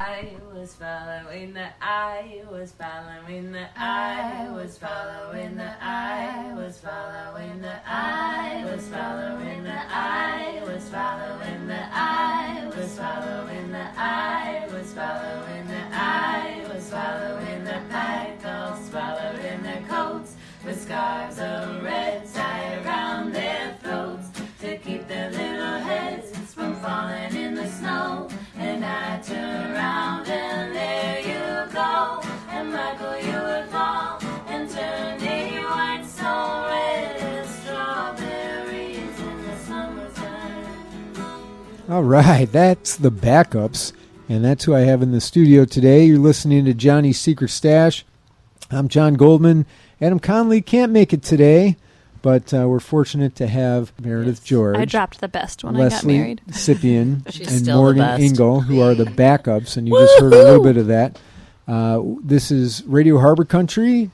I was following the I was following the I was following the I was following the I was following the I was following the I was following the I was following the I was following the pack all swallowed in their coats with scarves of red tied around their throats to keep their little heads from falling in the snow. I turn around and there you go. And Michael, you would fall and turn a white so red as strawberries in the summertime. All right, that's the backups, and that's who I have in the studio today. You're listening to Johnny's Secret Stash. I'm John Goldman. Adam Conley can't make it today, but uh, we're fortunate to have Meredith George. I dropped the best when I got married. Scypian She's and Morgan. Engel, who are the backups, and you just heard a little bit of that. Uh, this is Radio Harbor Country,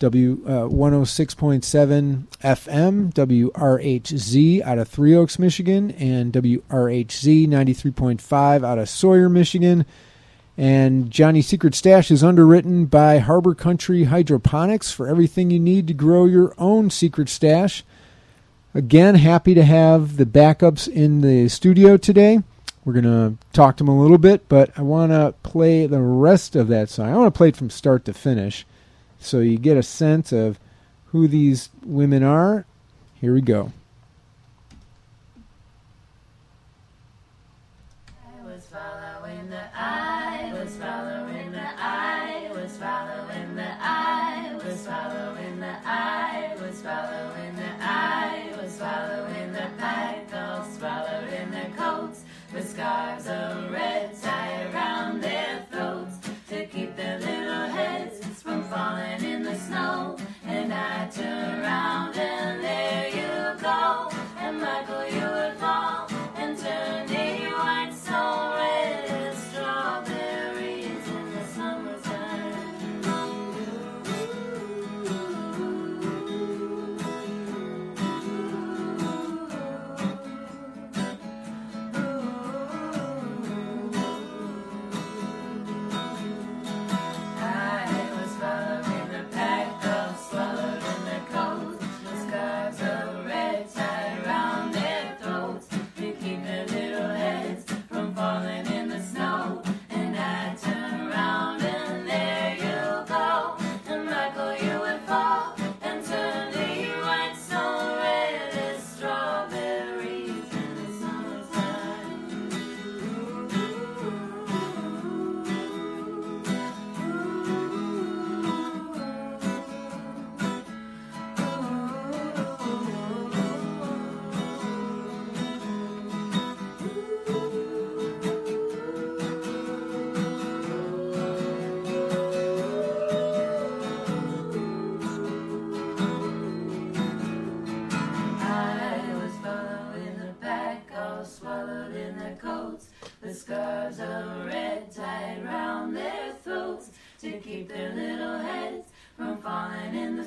W uh, 106.7 FM, WRHZ out of Three Oaks, Michigan, and WRHZ 93.5 out of Sawyer, Michigan. And Johnny's Secret Stash is underwritten by Harbor Country Hydroponics for everything you need to grow your own secret stash. Again, happy to have the backups in the studio today. We're going to talk to them a little bit, but I want to play the rest of that song. I want to play it from start to finish so you get a sense of who these women are. Here we go.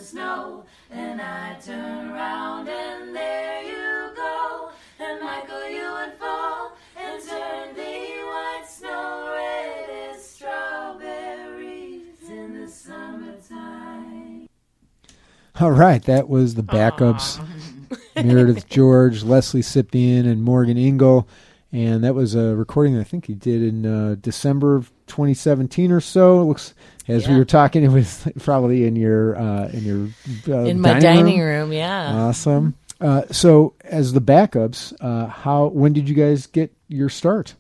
Snow. And I turn around and there you go, and Michael, you would fall and turn the white snow red as strawberries in the summertime. All right, that was the backups. Meredith George, Leslie Scypian, and Morgan Engel. And that was a recording I think he did in uh, December of 2017 or so. It looks, as we were talking, it was probably in your uh, in your uh, in my dining room, yeah. Awesome. Uh, so, as the backups, uh, how when did you guys get your start?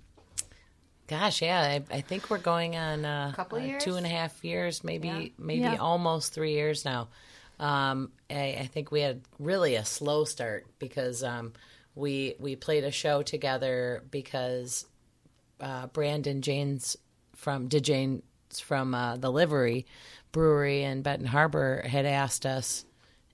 Gosh, yeah, I, I think we're going on uh, Couple uh, years? two and a half years, maybe maybe Yeah. almost three years now. Um, I, I think we had really a slow start because um, we we played a show together because uh, Brandon Janes from DeJanes from uh, the Livery Brewery in Benton Harbor had asked us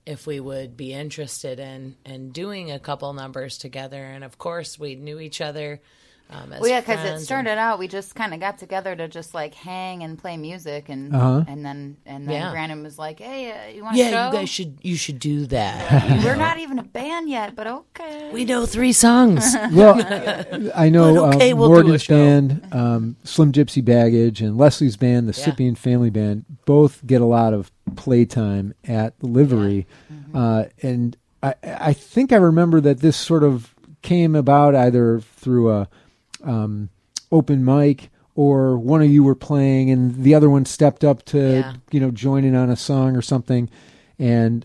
if we would be interested in in doing a couple numbers together, and of course we knew each other Um, as Well, yeah, because it friends and- started out, we just kind of got together to just like hang and play music, and Uh-huh. and then and then Yeah. Brandon was like, "Hey, uh, you want to Yeah, show? you guys should you should do that. We're not even a band yet, but okay." we know three songs. Well, I know okay, uh, we'll Morgan's band, um, Slim Gypsy Baggage, and Leslie's band, the Yeah. Scypian Family Band, both get a lot of playtime at the Livery. Mm-hmm. Uh, and I, I think I remember that this sort of came about either through a um, open mic or one of you were playing and the other one stepped up to Yeah. you know join in on a song or something and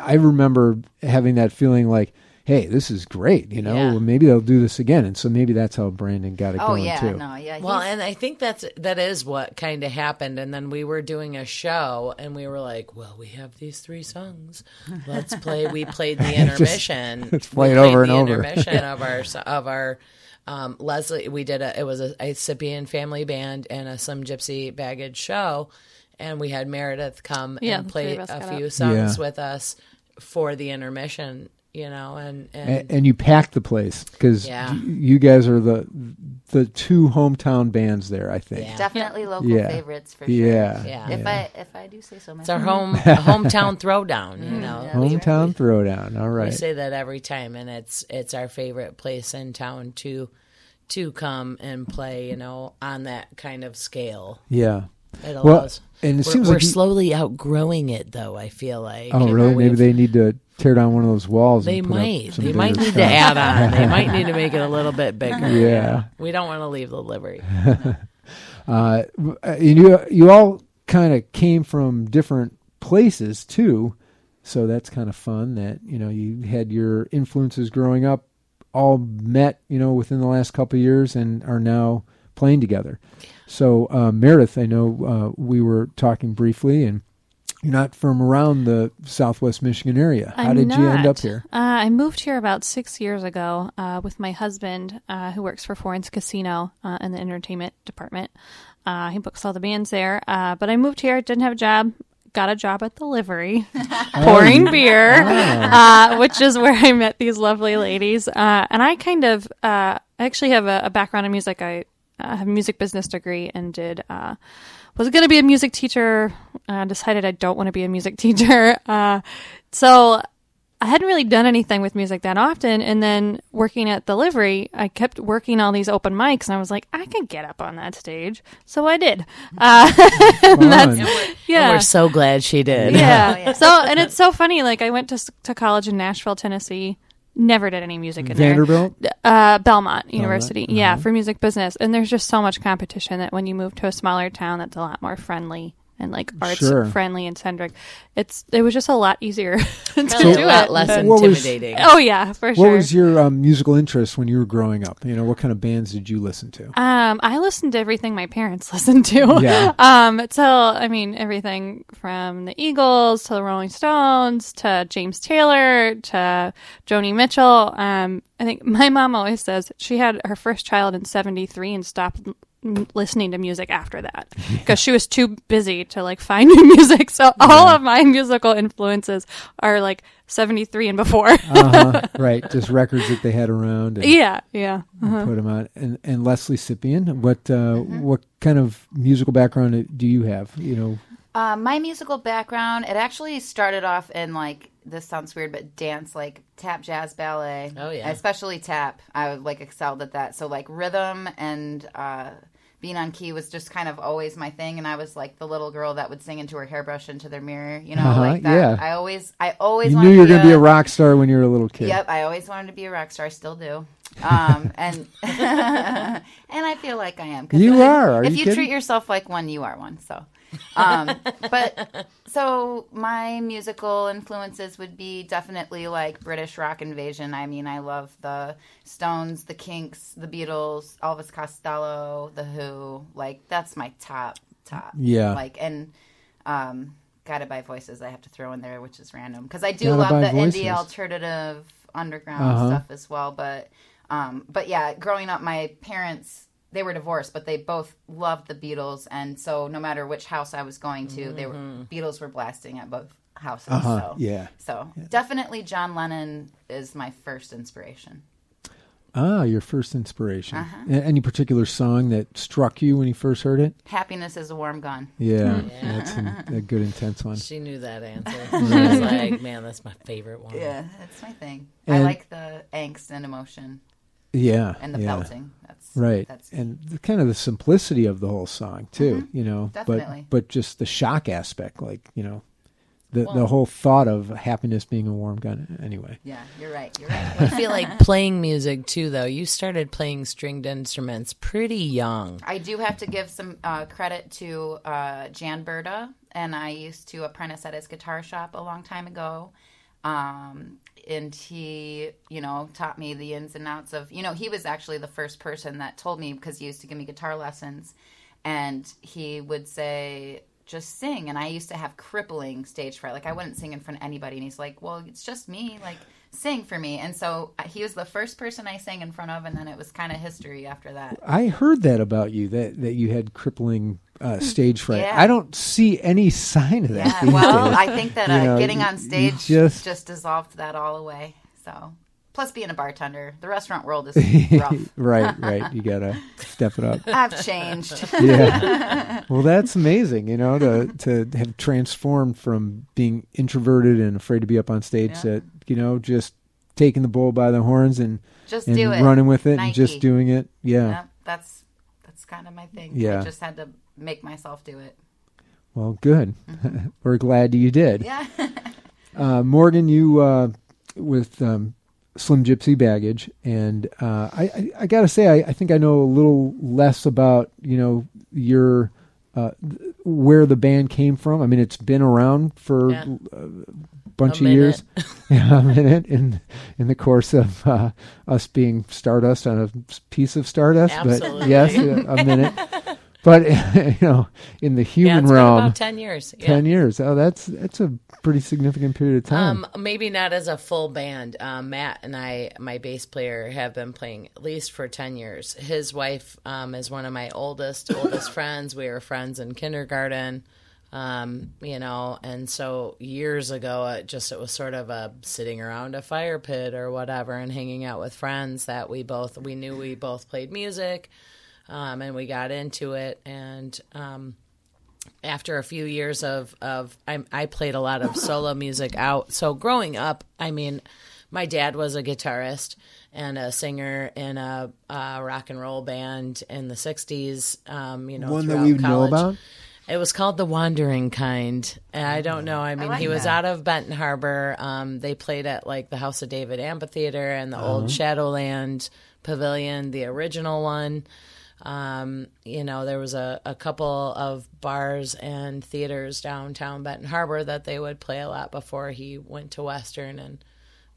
i remember having that feeling like hey this is great you know Yeah. maybe they'll do this again and so maybe that's how brandon got it Oh going yeah, too no, yeah. Well, and I think that's that is what kind of happened. And then we were doing a show, and we were like, "Well, we have these three songs. Let's play." We played the intermission. let's play We it played over and over. Intermission of our of our um, Leslie. We did a. It was a, a Scypian family band and a some gypsy baggage show, and we had Meredith come Yeah, and play three of us a few up. songs Yeah. with us for the intermission. You know, and and, and, and you pack the place because Yeah. you guys are the the two hometown bands there i think Yeah. definitely local Yeah. favorites for sure. yeah Yeah. If yeah. I if I do say so much, it's our home hometown throwdown. You mm-hmm. know, Yeah, that's hometown throwdown All right, We say that every time, and it's it's our favorite place in town to to come and play. You know, on that kind of scale. yeah It well allows. and it we're seems we're like you- slowly outgrowing it, though. I feel like. oh really maybe they need to tear down one of those walls They and put up might. They might need to add on. They might need to make it a little bit bigger. Yeah. We don't want to leave the livery. Uh, you you all kind of came from different places too, so that's kind of fun. That you know you had your influences growing up all met you know within the last couple of years and are now playing together. So uh, Meredith, I know uh, we were talking briefly, and you're not from around the Southwest Michigan area. How I'm did you end not. up here? Uh, I moved here about six years ago uh, with my husband, uh, who works for Four Winds Casino uh, in the entertainment department. Uh, he books all the bands there. Uh, but I moved here, didn't have a job, got a job at the livery, pouring beer, uh, which is where I met these lovely ladies. Uh, and I kind of uh, I actually have a, a background in music. I uh, have a music business degree and did. Uh, was going to be a music teacher. Uh, decided I don't want to be a music teacher. Uh, so I hadn't really done anything with music that often. And then working at the livery, I kept working all these open mics, and I was like, I can get up on that stage. So I did. Uh, Fun. yeah. We're so glad she did. yeah. Oh, yeah. So, and it's so funny. Like, I went to to college in Nashville, Tennessee. Never did any music in Vanderbilt. there. Uh, Belmont University. uh-huh. Yeah, for music business. And there's just so much competition that when you move to a smaller town, that's a lot more friendly and like arts Sure. friendly and centric. It's it was just a lot easier to Probably do a lot it. less What was- intimidating. Oh yeah, for What sure. What was your um, musical interest when you were growing up? You know, what kind of bands did you listen to? Um, I listened to everything my parents listened to. Yeah. Um, so I mean everything from the Eagles to the Rolling Stones to James Taylor to Joni Mitchell. Um, I think my mom always says she had her first child in '73 and stopped m- listening to music after that because she was too busy to like find new music. So all of my musical influences are like '73 and before. uh-huh. right, just records that they had around. And yeah, yeah. Uh-huh. Put them on. And, and Leslie Scypian, what uh, Mm-hmm. what kind of musical background do you have? You know, Uh, my musical background, it actually started off in like this sounds weird, but dance, like tap, jazz, ballet. Oh, yeah. especially tap. I like excelled at that. So like rhythm and uh, being on key was just kind of always my thing. And I was like the little girl that would sing into her hairbrush into their mirror, you know, Uh-huh, like that. yeah. I always, I always you wanted knew you were to going to be a rock star when you were a little kid. Yep, I always wanted to be a rock star. I still do. Um, and and I feel like I am. 'cause You if- are. Are if you you, treat yourself like one, you are one. So, um, but so my musical influences would be definitely like British rock invasion. I mean, I love the Stones, the Kinks, the Beatles, Elvis Costello, the Who. Like that's my top top. Yeah. Like and um, Guided by Voices, I have to throw in there, which is random because I do Guided love the Voices. indie alternative underground Uh-huh. stuff as well. But um, but yeah, growing up, my parents they were divorced, but they both loved the Beatles, and so no matter which house I was going to, they were Beatles were blasting at both houses. Mm-hmm. Uh-huh, So yeah. so definitely John Lennon is my first inspiration. Ah, your first inspiration. Uh-huh. Any particular song that struck you when you first heard it? Happiness is a warm gun. Yeah, that's an- a good intense one. She knew that answer. She was like, "Man, that's my favorite one." Yeah, that's my thing. I like the angst and emotion Yeah, and the yeah. belting. That's right That's and the, kind of the simplicity of the whole song too you know Mm-hmm. Definitely. but but just the shock aspect like you know the the whole thought of happiness being a warm gun anyway yeah. You're right. You're right. I feel like playing music too, though. You started playing stringed instruments pretty young. I do have to give some uh, credit to uh, Jan Berta, and I used to apprentice at his guitar shop a long time ago. Um, and he, you know, taught me the ins and outs of, you know, he was actually the first person that told me because he used to give me guitar lessons, and he would say, just sing. And I used to have crippling stage fright. Like, I wouldn't sing in front of anybody. And he's like, well, it's just me. Like, sing for me. And so uh, he was the first person I sang in front of, and then it was kind of history after that. i heard that about you that that you had crippling uh, stage fright Yeah. i don't see any sign of that Yeah, well, days. I think that You uh, know, getting on stage just- just... dissolved that all away. So, plus being a bartender, the restaurant world is rough. right right you gotta step it up I've changed. yeah. Well, that's amazing, you know, to to have transformed from being introverted and afraid to be up on stage Yeah. to you know just taking the bull by the horns and Just and running with it and just doing it. Yeah. Yep, that's that's kind of my thing. Yeah. I just had to make myself do it. Well, good. We're glad you did. Mm-hmm. Yeah. Uh, Morgan, you uh, with um, Slim Gypsy baggage, and uh, I, I, I got to say, I, I think I know a little less about you know your uh, th- where the band came from. I mean, it's been around for Yeah. a bunch A of years, yeah, a minute in in the course of uh, us being stardust on a piece of stardust. But yes, a minute. But you know, in the Yeah, human been realm, about ten years. Yeah. ten years. Oh, that's that's a pretty significant period of time. Um, maybe not as a full band. Um, Matt and I, my bass player, have been playing at least for ten years. His wife um, is one of my oldest oldest friends. We were friends in kindergarten. Um, you know, and so years ago, it just it was sort of a sitting around a fire pit or whatever, and hanging out with friends that we both we knew we both played music, um, and we got into it, and um, after a few years of of I, I played a lot of solo music out. So growing up, I mean, my dad was a guitarist and a singer in a, uh rock and roll band in the '60s. Um, you know, One that we know about. It was called The Wandering Kind. And I don't know. I mean, like he was that. out of Benton Harbor. Um, they played at like the House of David Amphitheater and the old Shadowland Pavilion, the original one. Um, you know, there was a, a couple of bars and theaters downtown Benton Harbor that they would play a lot before he went to Western and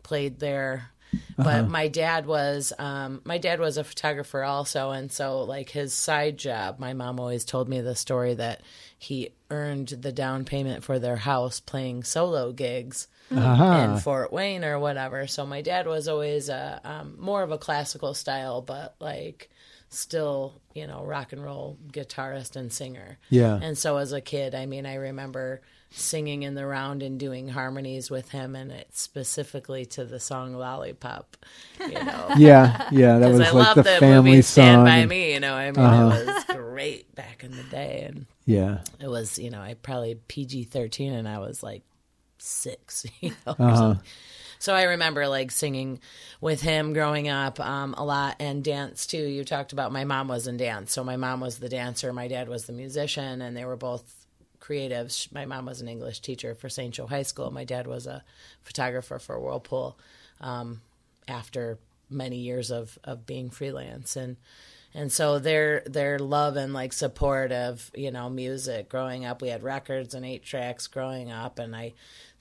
played there. But my dad was um, my dad was a photographer also, and so like his side job. My mom always told me the story that he earned the down payment for their house playing solo gigs Aha. in Fort Wayne or whatever. So my dad was always a um, more of a classical style, but like still you know rock and roll guitarist and singer. Yeah. And so as a kid, I mean, I remember singing in the round and doing harmonies with him, and it specifically to the song "Lollipop." You know, yeah, yeah, that was I like love the the family movie song. "Stand by Me." You know, I mean, Uh-huh. it was great back in the day, and Yeah, it was you know I probably PG thirteen, and I was like six. You know, Uh-huh. So I remember like singing with him growing up um, a lot and dance too. You talked about my mom was in dance, so my mom was the dancer, my dad was the musician, and they were both creatives. My mom was an English teacher for St. Joe High School. My dad was a photographer for Whirlpool. Um, after many years of of being freelance and and so their their love and like support of you know music growing up we had records and eight tracks growing up and i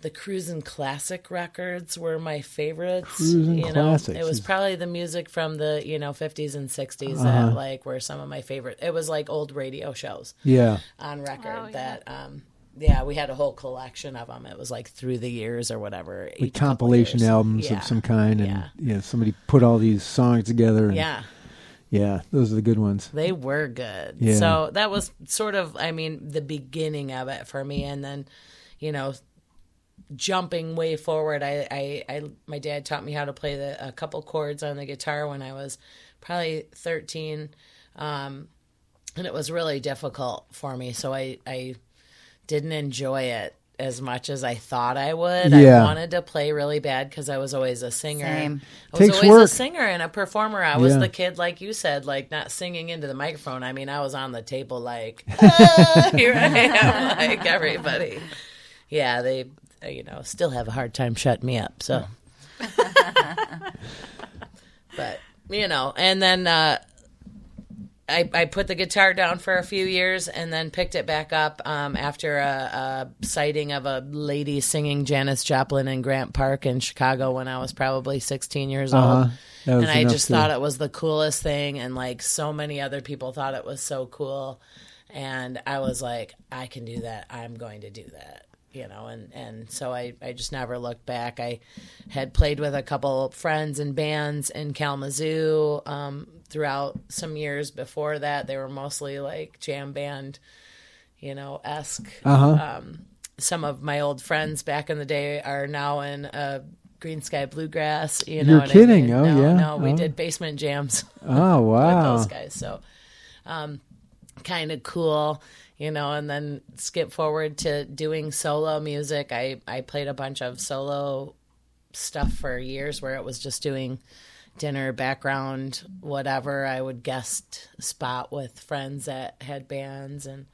the cruisin' classic records were my favorites Cruisin' you know Classics it was probably the music from the you know 50s and 60s that like were some of my favorite it was like old radio shows yeah, on record Oh, yeah. that um yeah we had a whole collection of them it was like through the years or whatever like compilation years. albums Yeah. of some kind, and Yeah. yeah, somebody put all these songs together. And, yeah yeah, those are the good ones. They were good. Yeah. So that was sort of, I mean, the beginning of it for me. And then, you know, jumping way forward. I, I, I, my dad taught me how to play the, a couple chords on the guitar when I was probably 13. Um, and it was really difficult for me. So I, I didn't enjoy it as much as I thought I would. Yeah. I wanted to play really bad because I was always a singer. Same. I was Takes always a work. singer and a performer. I was Yeah. the kid, like you said, like not singing into the microphone. I mean, I was on the table, like, "Ah, here I am, like everybody. Yeah, they, you know, still have a hard time shutting me up. So, but you know, and then uh, I, I put the guitar down for a few years and then picked it back up um, after a, a sighting of a lady singing Janis Joplin in Grant Park in Chicago when I was probably 16 years old. Uh-huh. That And I just to- thought it was the coolest thing, and like so many other people thought it was so cool. And I was like, I can do that. I'm going to do that. You know, and, and so I, I just never looked back. I had played with a couple friends and bands in Kalamazoo um, throughout some years before that. They were mostly like jam band, you know, esque. Uh-huh. Um, some of my old friends back in the day are now in uh, Greensky Bluegrass. You know You're what I kidding. mean? Oh, no, yeah. No, we Oh. did basement jams oh with wow. those guys. So, um, kind of cool, you know. And then skip forward to doing solo music. I I played a bunch of solo stuff for years where it was just doing dinner background whatever i would guest spot with friends that had bands and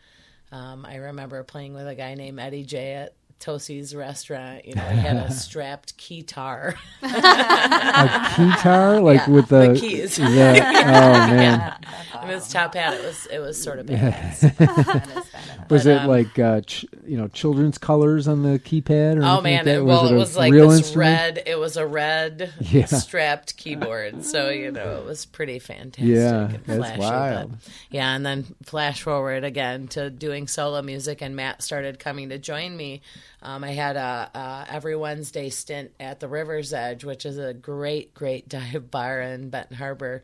um, i remember playing with a guy named eddie j at Tosi's restaurant, you know, he had a strapped keytar. A guitar, like Yeah, with the the, keys. is that- oh man, and his top hat, it was it was sort of badass. That is bad. was But, it um, like uh, ch- you know children's colors on the keypad? Or Oh man! like that? It, well, it it was like this instrument? red. It was a red Yeah. strapped keyboard. So you know, it was pretty fantastic. Yeah, and that's flashy, wild. But, yeah, and then flash forward again to doing solo music, and Matt started coming to join me. Um, I had a, a every Wednesday stint at the River's Edge, which is a great, great dive bar in Benton Harbor.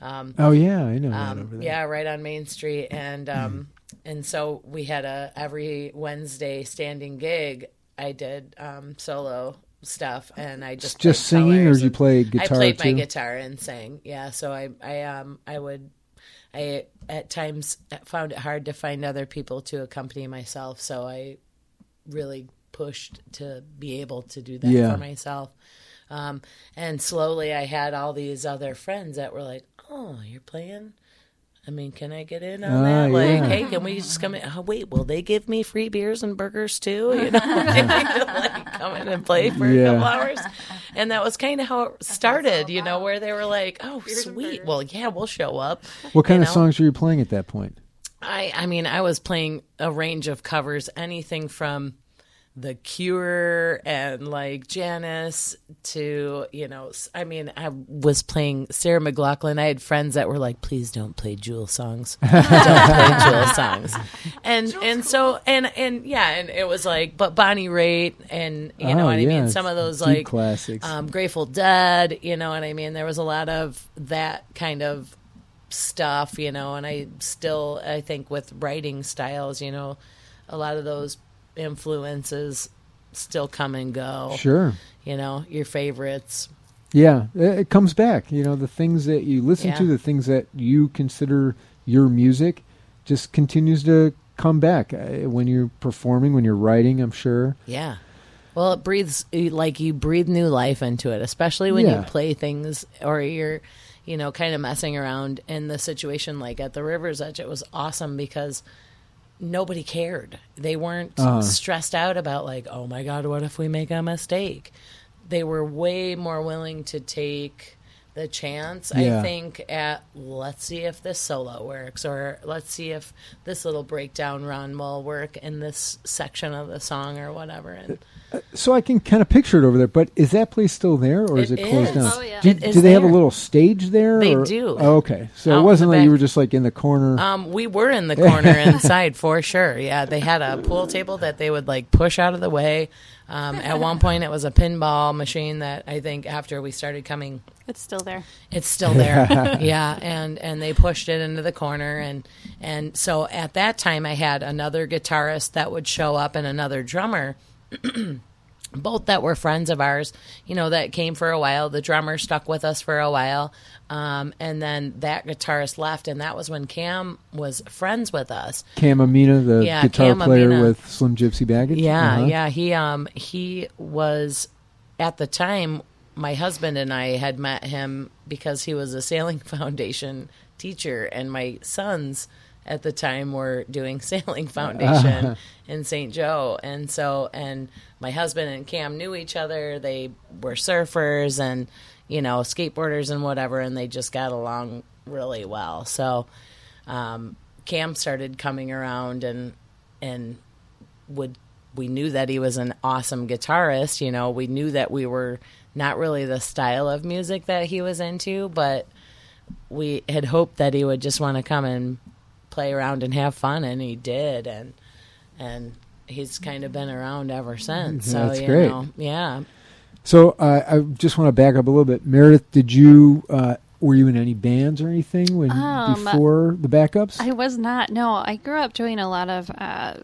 Um, Oh yeah, I know um, over there. yeah, right on Main Street, and um, and so we had a every Wednesday standing gig. I did um, solo stuff, and I just Just singing, or did you play guitar I played too? my guitar and sang. Yeah, so I I um I would I at times found it hard to find other people to accompany myself, so I really pushed to be able to do that Yeah. for myself. Um, and slowly I had all these other friends that were like, "Oh, you're playing." I mean, can I get in on Ah, that? Like, yeah. hey, can we just come in? Oh, wait, will they give me free beers and burgers too? You know, like, come in and play for Yeah. a couple hours. And that was kind of how it started, you know, where they were like, "Oh, sweet, well, yeah, we'll show up." What kind you of know? songs were you playing at that point? I I mean, I was playing a range of covers, anything from The Cure and like Janis to, you know, i mean, I was playing Sarah McLachlan. I had friends that were like, "Please don't play Jewel songs. don't play Jewel songs." And and so and and yeah, and it was like, but Bonnie Raitt and you know Oh, what I mean, some of those deep like classics. um, Grateful Dead, you know what I mean? There was a lot of that kind of stuff, you know, and I still, I think with writing styles, you know, a lot of those influences still come and go. Sure. You know, your favorites. Yeah, it comes back. You know, the things that you listen Yeah. to, the things that you consider your music, just continues to come back uh, when you're performing, when you're writing. I'm sure. Yeah. Well, it breathes like you breathe new life into it, especially when Yeah. you play things or you're, you know, kind of messing around in the situation like at the River's Edge. It was awesome because nobody cared. They weren't Uh-huh. stressed out about like, oh my god, what if we make a mistake? They were way more willing to take the chance. Yeah. I think at let's see if this solo works, or let's see if this little breakdown run will work in this section of the song or whatever. And So I can kind of picture it over there. But is that place still there, or is It it closed is. down? Oh, yeah. Do, It is do they have a little stage there? They or- do. Oh, okay, so Out it wasn't the like you were just like in the corner. Um, we were in the corner inside for sure. Yeah, they had a pool table that they would like push out of the way. Um, at one point, it was a pinball machine that I think after we started coming, It's still there. it's still there. yeah, and and they pushed it into the corner, and and so at that time, I had another guitarist that would show up and another drummer. both that were friends of ours, you know, that came for a while. The drummer stuck with us for a while. Um, and then that guitarist left, and that was when Cam was friends with us. Cam Amina, the Yeah, guitar Cam player Amina. with Slim Gypsy Baggage. Yeah, Uh-huh. yeah. He um he was at the time my husband and I had met him because he was a sailing foundation teacher and my sons at the time we were doing sailing foundation in St. Joe. And so and my husband and Cam knew each other. They were surfers and you know skateboarders and whatever and they just got along really well. So um, Cam started coming around and and would we knew that he was an awesome guitarist you know. We knew that we were not really the style of music that he was into but we had hoped that he would just want to come and play around and have fun and he did and and he's kind of been around ever since so That's you great. know yeah So uh, I just want to back up a little bit. Meredith, did you uh, were you in any bands or anything when Um, before the backups? I was not. No, I grew up doing a lot of uh,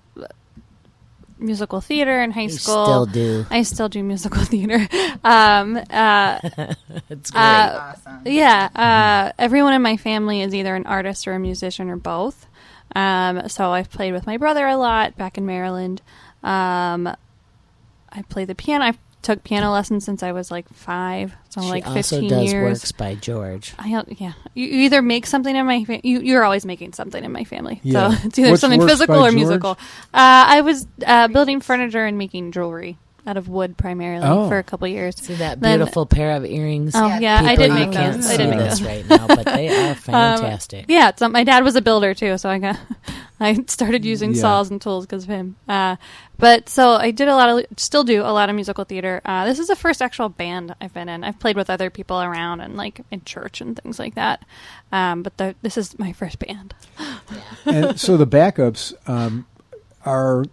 musical theater in high school. still do I still do musical theater. Um, uh, it's great uh, Awesome. yeah, uh, everyone in my family is either an artist or a musician or both. Um, so I've played with my brother a lot back in Maryland. Um, I play the piano. I took piano lessons since I was like five, so she like also fifteen does years. works by george I don't- yeah, you, you either make something in my fa- you you're always making something in my family. Yeah. So it's either What's something physical or George? musical. Uh, I was uh, building furniture and making jewelry out of wood primarily Oh. for a couple years. see that Then- beautiful pair of earrings Oh Yeah, yeah, I People, did you make can't those. see I did make this those. right now, but they are fantastic. Yeah, it's, um, my dad was a builder too, so I got I started using Yeah. saws and tools because of him. Uh, but so I did a lot of still do a lot of musical theater. Uh, this is the first actual band I've been in. I've played with other people around and like in church and things like that. Um, but the, this is my first band. and so the backups um, are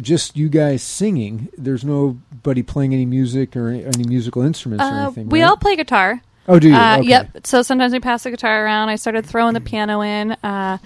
just you guys singing. There's nobody playing any music or any, any musical instruments or Uh, anything. we right? all play guitar. Oh, do you? Uh, okay. Yep. So sometimes we pass the guitar around. I started throwing the piano in. Uh,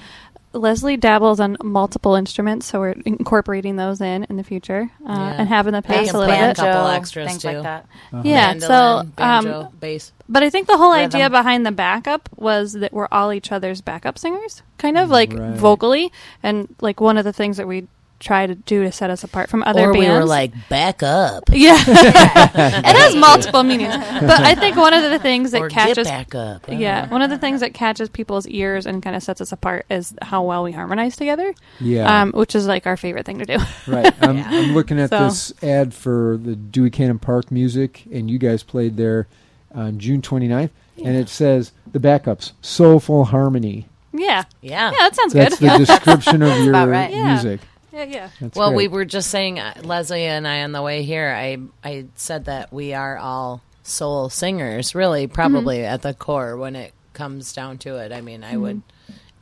Leslie dabbles on multiple instruments, so we're incorporating those in in the future uh, Yeah. and having the They past Bass, a little play a bit. couple extras, things too. like that. Yeah. Mandolin, so, banjo, um, bass. but I think the whole Rhythm. idea behind the backup was that we're all each other's backup singers, kind of like Right. vocally, and like one of the things that we try to do to set us apart from other Or bands. we were like, back up. yeah, it has multiple meanings. But I think one of the things that or catches get back up. Yeah, one of the things that catches people's ears and kind of sets us apart is how well we harmonize together, Yeah. um, which is like our favorite thing to do. Right. I'm, Yeah. I'm looking at So- this ad for the Dewey Cannon Park Music, and you guys played there on June 29th, and it says the backups soulful harmony. yeah, Yeah. yeah, that sounds That's good. the description of your right. Music. yeah, yeah. That's Well, great. we were just saying, uh, Leslie and I on the way here, I, I said that we are all soul singers, really, probably Mm-hmm. at the core when it comes down to it. I mean, I would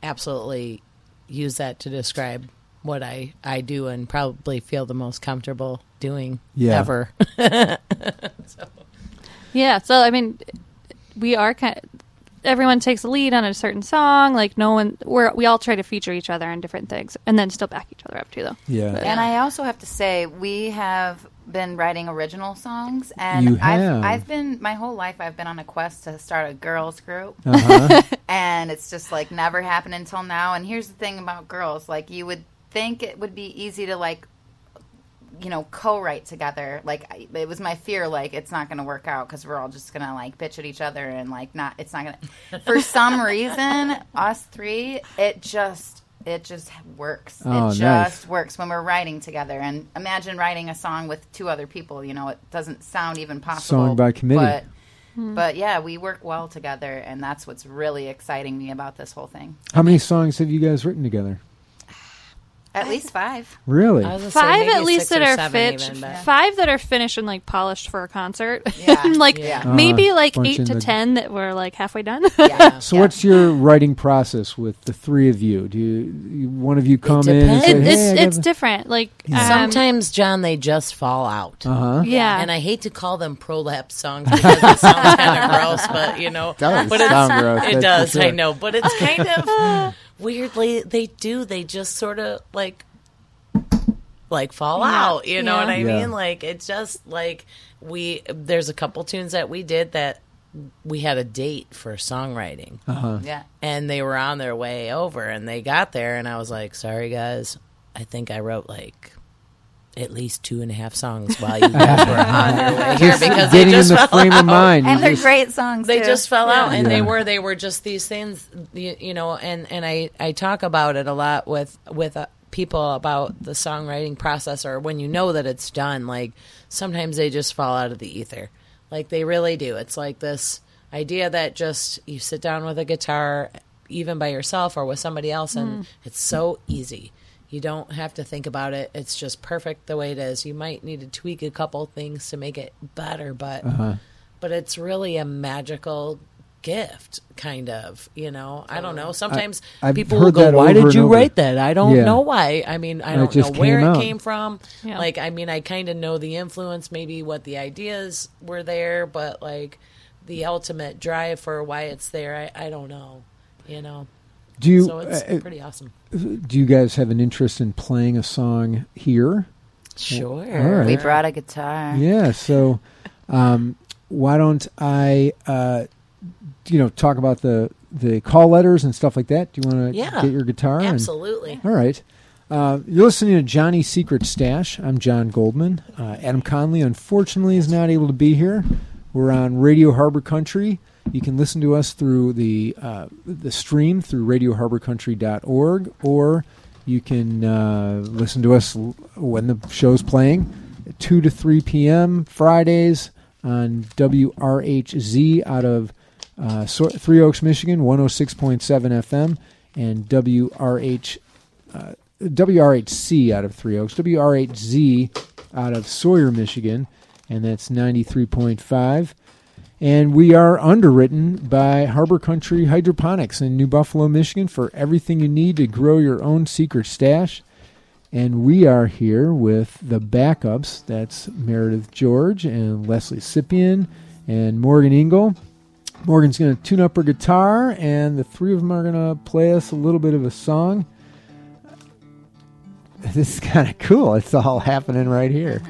absolutely use that to describe what I, I do and probably feel the most comfortable doing Yeah. ever. Yeah, so I mean, we are kind. Everyone takes a lead on a certain song. Like no one, we're we all try to feature each other on different things, and then still back each other up too, though. Yeah. And I also have to say, we have been writing original songs, and You have. I've, I've been my whole life. I've been on a quest to start a girls group, Uh-huh. and it's just like never happened until now. And here's the thing about girls: like you would think it would be easy to like, you know, co-write together. Like I- it was my fear, like it's not going to work out because we're all just going to like bitch at each other and like not. It's not going to. For some reason, us three, it just. It just works. Oh, it nice. just works when we're writing together. And imagine writing a song with two other people. You know, it doesn't sound even possible. Song by committee. But, hmm. but yeah, we work well together, and that's what's really exciting me about this whole thing. How many songs have you guys written together? At least five. Really? I say Five at least that are seven finished. even, but- Five that are finished and like polished for a concert. Yeah, like yeah. maybe Uh, like bunch eight in to the- ten that were like halfway done. Yeah. So yeah. what's your writing process with the three of you? Do you, you one of you come in and say, It, "Hey, it's I it's gotta-" different. Like um, Sometimes, John, they just fall out. Uh-huh. yeah, And I hate to call them prolapse songs because it sounds kind of gross, but you know, Does but it's, sound gross, it that's does. for I know, but it's kind of weirdly they do. They just sort of like like fall Yeah. out. You know Yeah. what I Yeah. mean? Like it's just like we there's a couple tunes that we did that we had a date for songwriting uh-huh. Yeah. and they were on their way over and they got there and I was like, sorry guys, I think I wrote like at least two and a half songs while you guys were on your way here because they getting in just the fell frame out. of mind. And they're just- great songs. They too. just fell out, and they were they were just these things, you, you know. And and I I talk about it a lot with with uh, people about the songwriting process, or when you know that it's done. Like sometimes they just fall out of the ether, like they really do. It's like this idea that just you sit down with a guitar, even by yourself or with somebody else, and it's so easy. You don't have to think about it. It's just perfect the way it is. You might need to tweak a couple things to make it better, but Uh-huh. but it's really a magical gift kind of you know i don't know sometimes I've people will go why did you write that i don't Yeah. know why i mean i don't know where came it out. came from Yeah. like i mean i kind of know the influence maybe what the ideas were there but like the ultimate drive for why it's there i, I don't know you know Do you so it's uh, pretty awesome do you guys have an interest in playing a song here? sure all right. We brought a guitar. Yeah. So, um, why don't I, uh, you know, talk about the the call letters and stuff like that? Do you want to Yeah. get your guitar? and- absolutely all right. Uh, you're listening to Johnny's Secret Stash. I'm John Goldman. Uh, Adam Conley, unfortunately, is not able to be here. We're on Radio Harbor Country. You can listen to us through the uh, the stream through RadioHarborCountry.org, or you can uh, listen to us when the show's playing, two to three p.m. Fridays on WRHZ out of uh, Three Oaks, Michigan, 106.7 FM, and WRH uh, WRHC out of Three Oaks, WRHZ out of Sawyer, Michigan, and that's 93.5. And we are underwritten by Harbor Country Hydroponics in New Buffalo, Michigan for everything you need to grow your own secret stash. And we are here with the backups. That's Meredith George and Leslie Sippian and Morgan Engel. Morgan's going to tune up her guitar, and the three of them are going to play us a little bit of a song. This is kind of cool. It's all happening right here.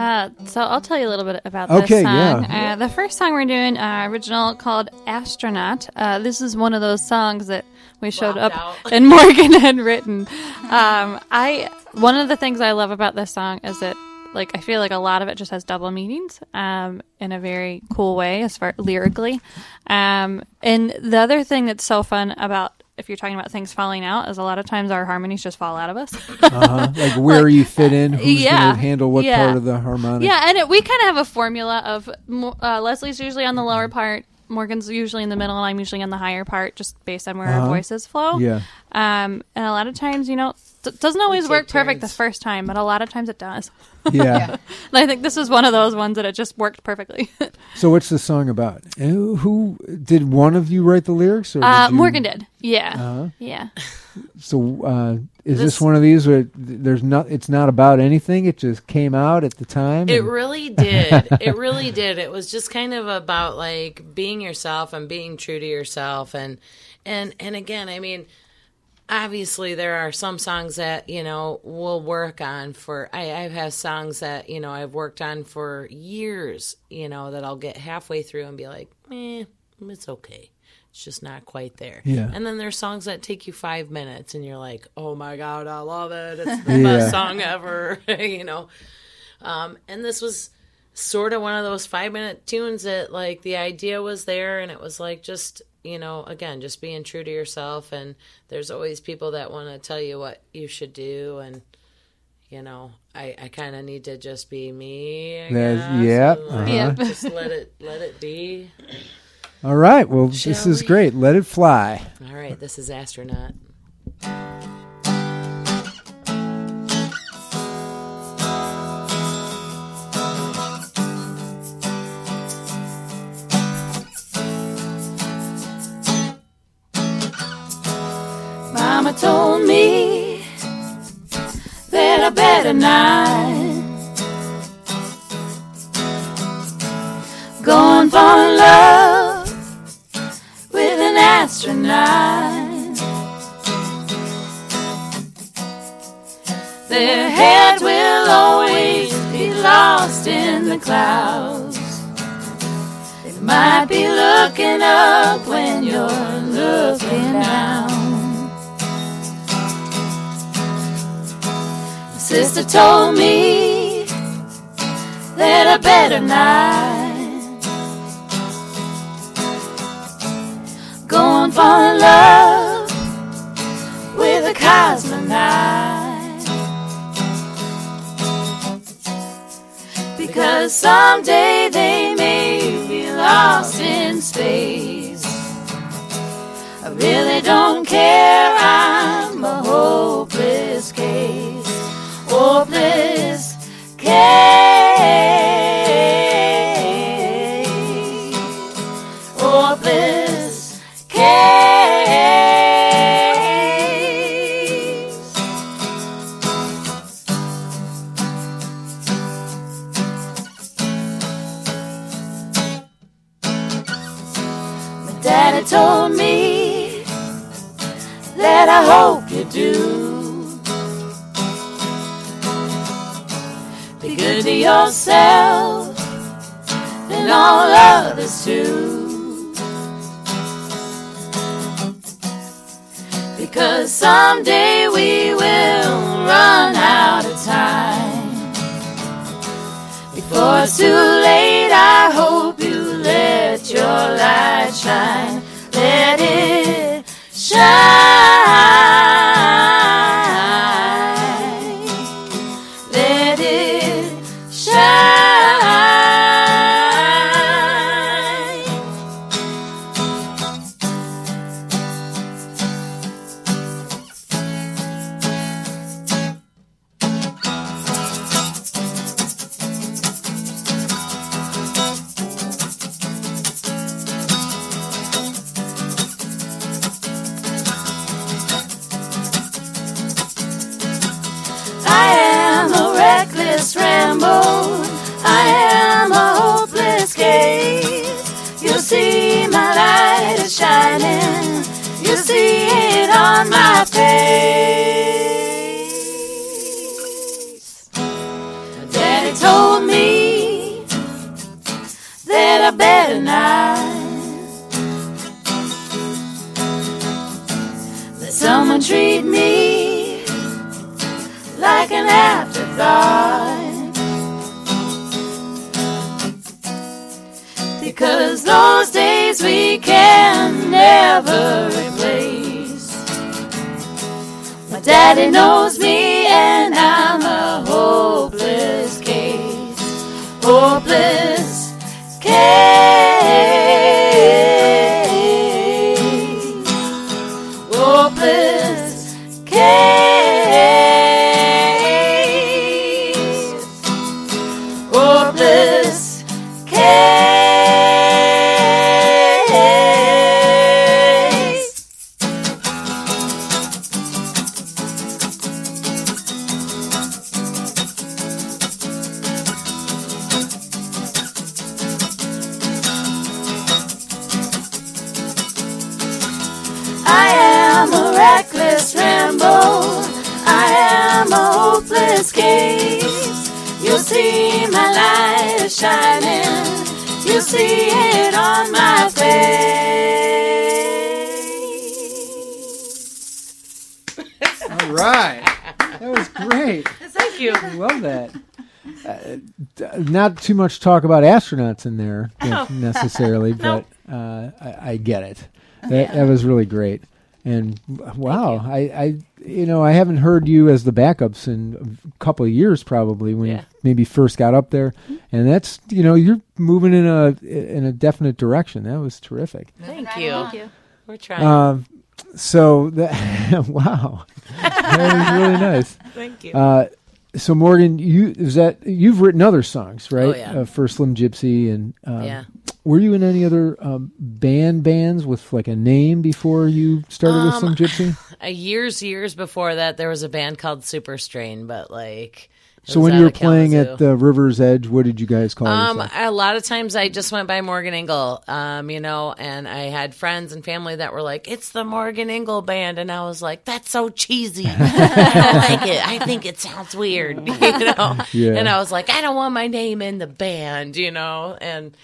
Uh, so I'll tell you a little bit about Okay, this song. yeah. Uh, the first song we're doing, uh, original called "Astronaut." Uh, this is one of those songs that we showed Blocked up out. and Morgan had written. Um, I one of the things I love about this song is that like I feel like a lot of it just has double meanings um, in a very cool way as far lyrically. Um, and the other thing that's so fun about if you're talking about things falling out is a lot of times our harmonies just fall out of us. Uh-huh. Like where you fit in, who's yeah, going to handle what yeah. part of the harmonic. Yeah, and it, we kind of have a formula of uh, Leslie's usually on the lower part, Morgan's usually in the middle, and I'm usually on the higher part, just based on where Uh-huh. our voices flow. Yeah. Um, and a lot of times, you know, it doesn't always take work perfect the first time, but a lot of times it does. Yeah. And I think this is one of those ones that it just worked perfectly. So what's the song about? Uh, Who, who did one of you write the lyrics? Or uh, did you- Morgan did, yeah, Uh-huh. yeah. So uh, is this, This- one of these where there's not? It's not about anything. It just came out at the time. It and- really did. it really did. It was just kind of about like being yourself and being true to yourself and and and again, I mean, obviously there are some songs that, you know, we'll work on for I I've had songs that, you know, I've worked on for years, you know, that I'll get halfway through and be like, "Eh, it's okay." It's just not quite there. Yeah. And then there's songs that take you five minutes and you're like, oh my God, I love it. It's the Yeah. best song ever. you know? Um, and this was sort of one of those five minute tunes that like the idea was there and it was like just you know again just being true to yourself and there's always people that want to tell you what you should do and you know i i kind of need to just be me I guess, yeah, like, uh-huh. Just let it let it be All right. Well, this Shall is we? great. Let it fly. all right this is astronaut better not go and fall love with an astronaut. Their head will always be lost in the clouds. They might be looking up when you're looking down. Sister told me that I better not go and fall in love with a cosmonaut. Because someday they may be lost in space. I really don't care, I'm a hopeless case. Hopeless case. Hopeless case. My daddy told me that I hope you do. To yourself and all others too. Because someday we will run out of time. Before it's too late, I hope you let your light shine. Let it shine. See it on my face. Daddy told me that I better not. Let someone treat me like an afterthought. Because those days we can never daddy knows me, and I'm a hopeless case. Hopeless see it on my face. All right. That was great. Thank you. I love that. Uh, not too much talk about astronauts in there Oh. necessarily, but uh, I, I get it. That, that was really great. And wow, I, I, you know, I haven't heard you as the backups in a couple of years, probably when Yeah. You maybe first got up there, and that's you know you're moving in a in a definite direction. That was terrific. Thank right you. along. you. We're trying. Um, so that wow, that was really nice. Thank you. Uh, so Morgan, you is that you've written other songs, right? Oh, yeah. Uh, for Slim Gypsy, and um, yeah. were you in any other um, band bands with like a name before you started with Um, Slim Gypsy? Uh, years, years before that, there was a band called Super Strain, but like So when you were playing Kalamazoo. at the River's Edge, what did you guys call Um, yourself? a lot of times I just went by Morgan Engel, um, you know, and I had friends and family that were like, "It's the Morgan Engel band," and I was like, "That's so cheesy. I don't like it. I think it sounds weird," you know. Yeah. And I was like, "I don't want my name in the band," you know. And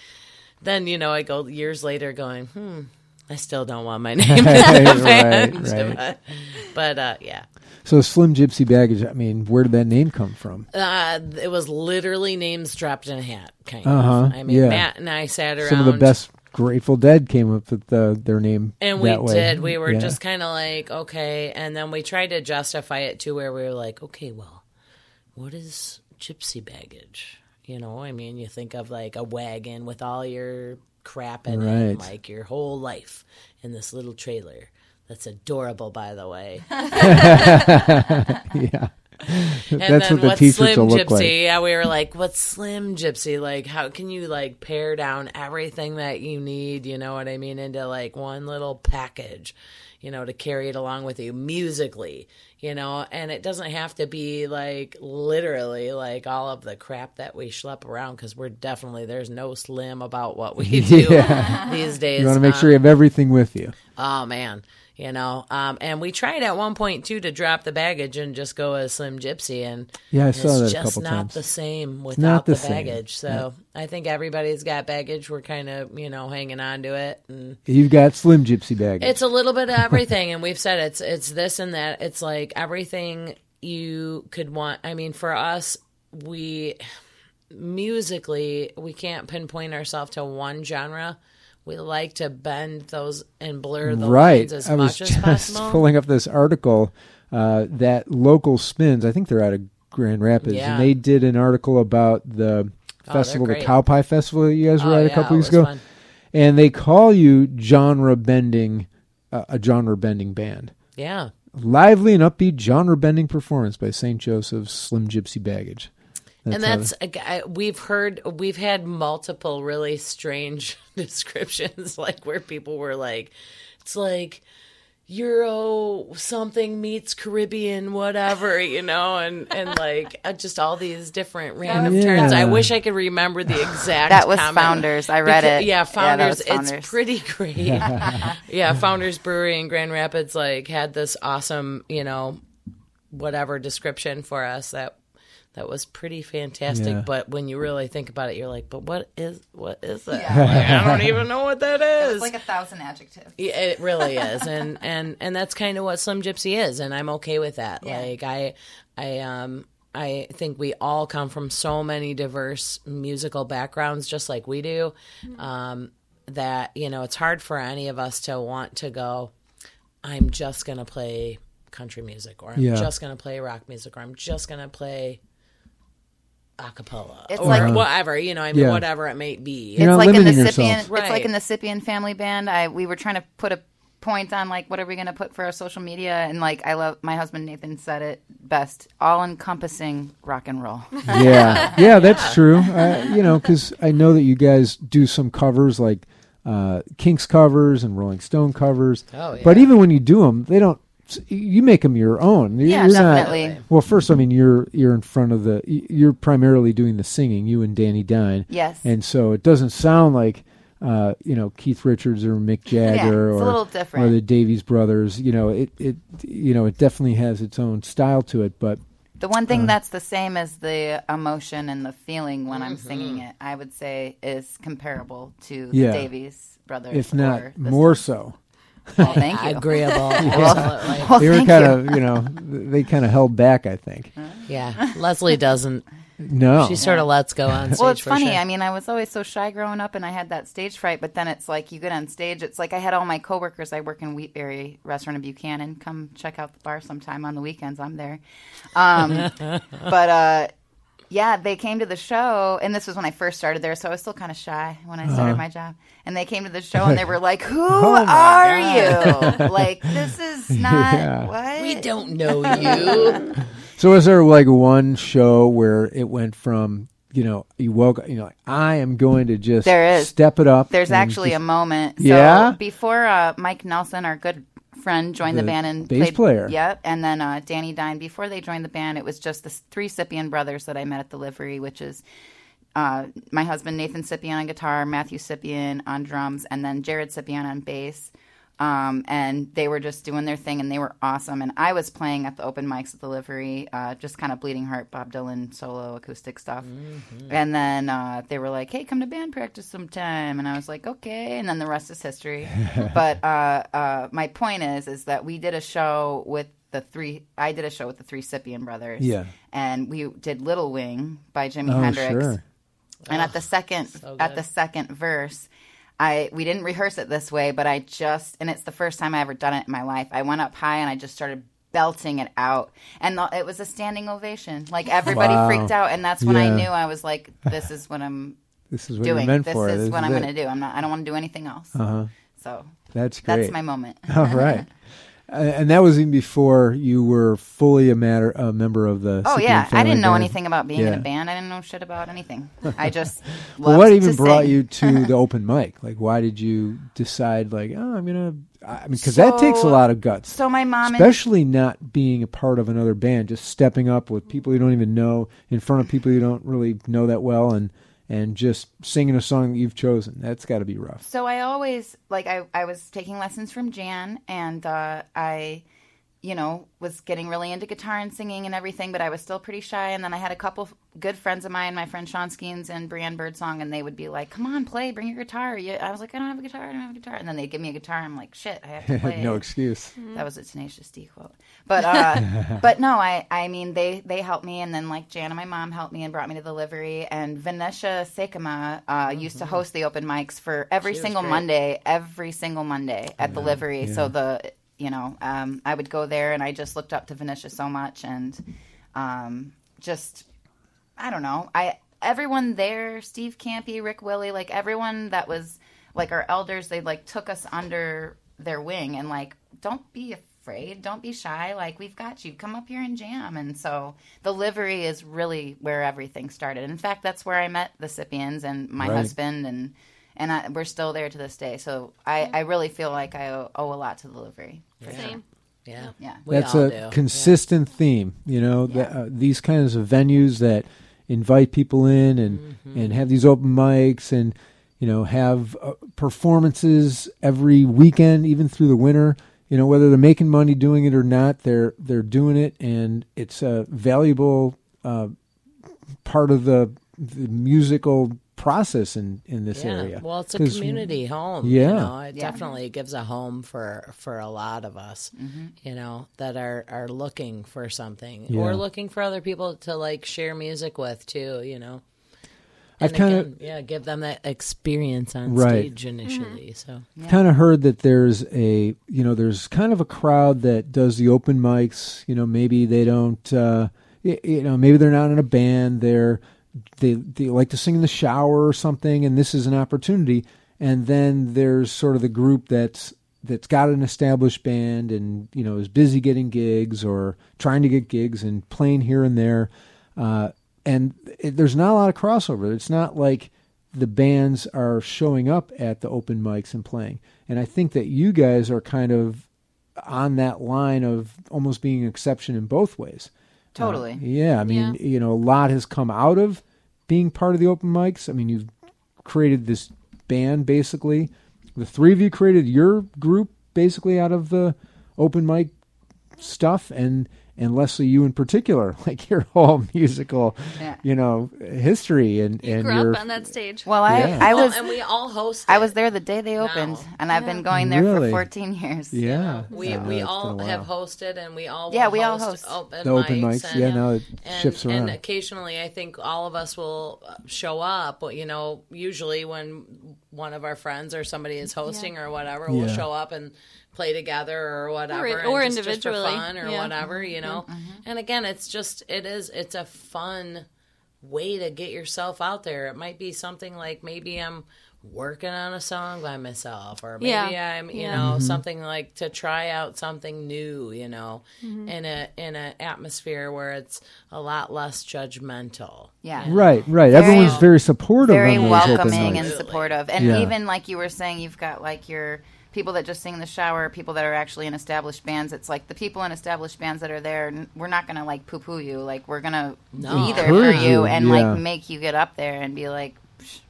then you know, I go years later, going, "Hmm, I still don't want my name in the Right, band." right. But, uh, yeah. so Slim Gypsy Baggage. I mean, where did that name come from? Uh, it was literally names dropped in a hat, kind Uh-huh, of. I mean, yeah. Matt and I sat around. Some of the best Grateful Dead came up with the, their name, And we way. did. We were Yeah. just kind of like, okay. And then we tried to justify it to where we were like, okay, well, what is gypsy baggage? You know, I mean, you think of like a wagon with all your crap in it, like your whole life in this little trailer. That's adorable, by the way. yeah. And That's then what the what's t-shirts Slim Gypsy? like. Yeah, we were like, what's Slim Gypsy? Like, how can you like pare down everything that you need? You know what I mean? Into like one little package, you know, to carry it along with you musically, you know. And it doesn't have to be like literally like all of the crap that we schlep around because we're definitely there's no slim about what we do Yeah. these days. You want to make Um, sure you have everything with you. Oh man, you know, um, and we tried at one point too to drop the baggage and just go as Slim Gypsy, and Yeah, I it's saw that a just couple not times. the same without the the, same. baggage. So I think everybody's got baggage. We're kind of you know hanging on to it, and You've got Slim Gypsy Baggage. it's a little bit of everything. and we've said it's it's this and that. It's like everything you could want. I mean, for us, we musically we can't pinpoint ourselves to one genre. We like to bend those and blur the right. lines as I was much as just possible. pulling up this article uh, that local spins. I think they're out of Grand Rapids, Yeah. and they did an article about the Oh, festival, the. Cow Pie Festival that you guys were Oh, at a yeah, couple weeks ago, fun. and they call you genre bending, uh, a genre bending band. Yeah. Lively and upbeat genre bending performance by St. Joseph's Slim Gypsy Baggage. And that's a guy- we've heard we've had multiple really strange descriptions like where people were like it's like euro something meets caribbean whatever you know and and like uh, just all these different random Yeah. terms i wish i could remember the exact That was comment. Founders. I read Because- it. yeah Yeah, founders, was Founders. it's pretty great yeah founders brewery in grand rapids like had this awesome you know whatever description for us that that was pretty fantastic. Yeah. But when you really think about it, you're like, but what is what is that? Like, I don't even know what that is. It's like a thousand adjectives. Yeah, it really is, and and and that's kind of what Slim Gypsy is, and I'm okay with that. Yeah. Like I, I um. I think we all come from so many diverse musical backgrounds, just like we do, um, that you know it's hard for any of us to want to go. I'm just gonna play country music, or I'm Yeah. just gonna play rock music, or I'm just gonna play a cappella, It's or like- whatever you know. I mean, Yeah. whatever it may be. You're it's not like in the limiting yourself. It's Right. like in the Sipian family band. I we were trying to put a point on like what are we going to put for our social media, and like I love my husband Nathan said it best: all encompassing rock and roll. yeah, yeah, that's true. Uh, you know, because I know that you guys do some covers like uh, Kinks covers and Rolling Stone covers. Oh, yeah. But even when you do them, they don't. You make them your own. You're Yeah, not- definitely. well, first, I mean, you're you're in front of the. You're primarily doing the singing. You and Danny Dine. Yes. And so it doesn't sound like. Uh, you know Keith Richards or Mick Jagger it's a or little different. or the Davies brothers. You know it, it you know it definitely has its own style to it. But The one Uh. thing that's the same as the emotion and the feeling when I'm Mm-hmm. singing it, I would say, is comparable to Yeah. the Davies brothers. if not more Stones. so, Well, thank you. Agreeable, Well, absolutely. well, they were thank kind you. of you know they kind of held back. I think. Yeah, Leslie doesn't. No, She sort of lets go on stage. Well, it's for funny. sure. I mean, I was always so shy growing up, and I had that stage fright. But then it's like you get on stage. It's like I had all my coworkers. I work in Wheatberry Restaurant in Buchanan. Come check out the bar sometime on the weekends. I'm there. Um, but uh, yeah, they came to the show, and this was when I first started there, so I was still kind of shy when I started my job. And they came to the show, and they were like, "Who are you? Like, this is not Yeah. what we don't know you. So was there like one show where it went from you know you woke you know like, I am going to just There is. step it up. There's actually just- a moment. So Yeah? Before uh, Mike Nelson, our good friend joined the, The band and bass played, player. Yep, and then uh, Danny Dine. Before they joined the band, it was just the three Sipian brothers that I met at the livery, which is uh, my husband Nathan Sipian on guitar, Matthew Sipian on drums, and then Jared Sipian on bass. Um, and they were just doing their thing, and they were awesome. And I was playing at the open mics at the livery, uh, just kind of bleeding heart, Bob Dylan solo acoustic stuff. And then uh, they were like, "Hey, come to band practice sometime," and I was like, "Okay." And then the rest is history. but uh, uh, my point is, is that we did a show with the three. I did a show with the three Sipian brothers. Yeah. and we did "Little Wing" by Jimi Oh, Hendrix. sure. And at the second at the second verse, I we didn't rehearse it this way, but I just and it's the first time I ever done it in my life. I went up high and I just started belting it out, and the, it was a standing ovation. Like everybody Wow. freaked out, and that's when I knew I was like, "This is what I'm This is what doing. this for. is what I'm going to do. I'm not. I don't want to do anything else." Uh-huh. So That's great. that's my moment. All right. And that was even before you were fully a matter a member of the. Oh yeah, I didn't know band. anything about being in a band. I didn't know shit about anything. I just Well, what even brought sing. you to the open mic? Like, why did you decide? Like, oh, I'm gonna. I mean, because that takes a lot of guts, So my mom and especially not being a part of another band, just stepping up with people you don't even know in front of people you don't really know that well, and and just singing a song that you've chosen. That's got to be rough. So I always like I I was taking lessons from Jan and uh, I you know was getting really into guitar and singing and everything but I was still pretty shy and then I had a couple good friends of mine my friend Sean Skeens and Brienne Birdsong and they would be like come on play bring your guitar you, I was like I don't have a guitar I don't have a guitar and then they give me a guitar I'm like shit I have to play no it. excuse. That was a Tenacious D quote. But uh, but no, I I mean they they helped me, and then like Jan and my mom helped me and brought me to the livery. And Vanessa Sekama uh, used to host the open mics for every was single. Monday, every single Monday at the livery. So the you know um, I would go there, and I just looked up to Vanessa so much, and um, just I don't know. I everyone there, Steve Campy, Rick Willie, like everyone that was like our elders, they like took us under their wing and like don't be afraid, don't be shy. Like we've got you. Come up here and jam. And so the livery is really where everything started. In fact, that's where I met the Sipians and my Right. husband and and I, we're still there to this day. So I, I really feel like I owe, owe a lot to the livery. Same. Yeah. Yeah. We That's all a do. consistent theme. You know, that, uh, these kinds of venues that invite people in and Mm-hmm. and have these open mics and you know have uh, performances every weekend, even through the winter. You know, whether they're making money doing it or not, they're they're doing it, and it's a valuable uh, part of the, the musical process in in this yeah. area. Well, it's a community home. Yeah. You know, it Yeah. definitely gives a home for for a lot of us. You know, that are are looking for something Yeah. or looking for other people to like share music with too. You know. I've And kinda- yeah, give them that experience on Right. stage initially. So kind of heard that there's a you know there's kind of a crowd that does the open mics you know maybe they don't uh you know maybe they're not in a band they're they they like to sing in the shower or something and this is an opportunity and then there's sort of the group that's that's got an established band and you know is busy getting gigs or trying to get gigs and playing here and there uh and it, there's not a lot of crossover it's not like the bands are showing up at the open mics and playing. And I think that you guys are kind of on that line of almost being an exception in both ways. Totally. Uh, yeah, I mean, Yeah. you know, a lot has come out of being part of the open mics. I mean, you've created this band basically. The three of you created your group basically out of the open mic stuff and and Leslie you in particular like your whole musical Yeah. you know history and You and grew your up on that stage. Well, I, Yeah. I Well, was and we all host. I was there the day they opened, No. and I've been going there Really? for 14 years. yeah We I we all have hosted, and we all Yeah, will we all host host. open The open mics, mics, and, yeah, now it and, shifts around. And occasionally, I think all of us will uh, show up. You know, usually when one of our friends or somebody is hosting or whatever, we'll show up and play together or whatever, Or- and or just, just for individually, fun or yeah. whatever. You mm-hmm. know, mm-hmm. Mm-hmm. and again, it's just it is it's a fun way to get yourself out there. It might be something like maybe I'm working on a song by myself or maybe Yeah. I'm you Yeah. know Mm-hmm. something like to try out something new, you know, in a in an atmosphere where it's a lot less judgmental. Yeah. right right Very- everyone's very supportive Very on those open welcoming and supportive. And Yeah. even like you were saying, you've got like your people that just sing in the shower, people that are actually in established bands. It's like the people in established bands that are there. We're not gonna like poo poo you. Like we're gonna No. be there for you you, and yeah. like make you get up there and be like. "Psh,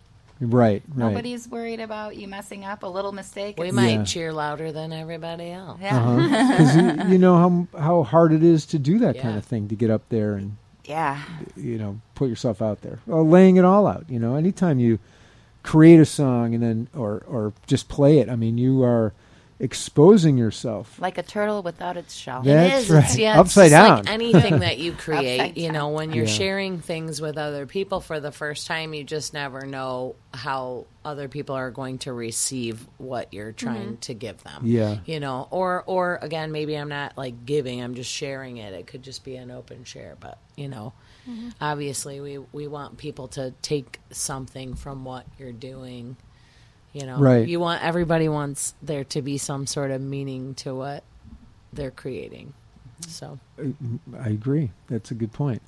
Right, right. Nobody's worried about you messing up a little mistake. We might Yeah. cheer louder than everybody else. Yeah. Uh-huh. 'Cause you, you know how how hard it is to do that kind of thing to get up there and Yeah. you know put yourself out there, well, laying it all out. You know, anytime you create a song and then or or just play it, I mean, you are exposing yourself. Like a turtle without its shell. Yeah. That's is. right. It's, yeah, Upside it's just like down. anything that you create, you know, when you're Yeah. sharing things with other people for the first time, you just never know how other people are going to receive what you're mm-hmm. trying to give them. Yeah. You know, or or again, maybe I'm not like giving, I'm just sharing it. It could just be an open share, but you know, obviously we we want people to take something from what you're doing. You know, Right. you want everybody wants there to be some sort of meaning to what they're creating. So I agree. That's a good point.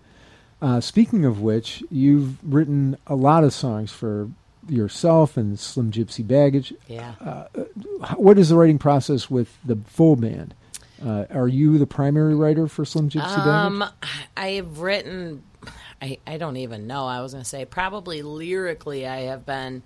Uh, speaking of which, you've written a lot of songs for yourself and Slim Gypsy Baggage. yeah, H- What is the writing process with the full band? Uh, are you the primary writer for Slim Gypsy Baggage? um, I've written. I I don't even know. I was going to say probably lyrically, I have been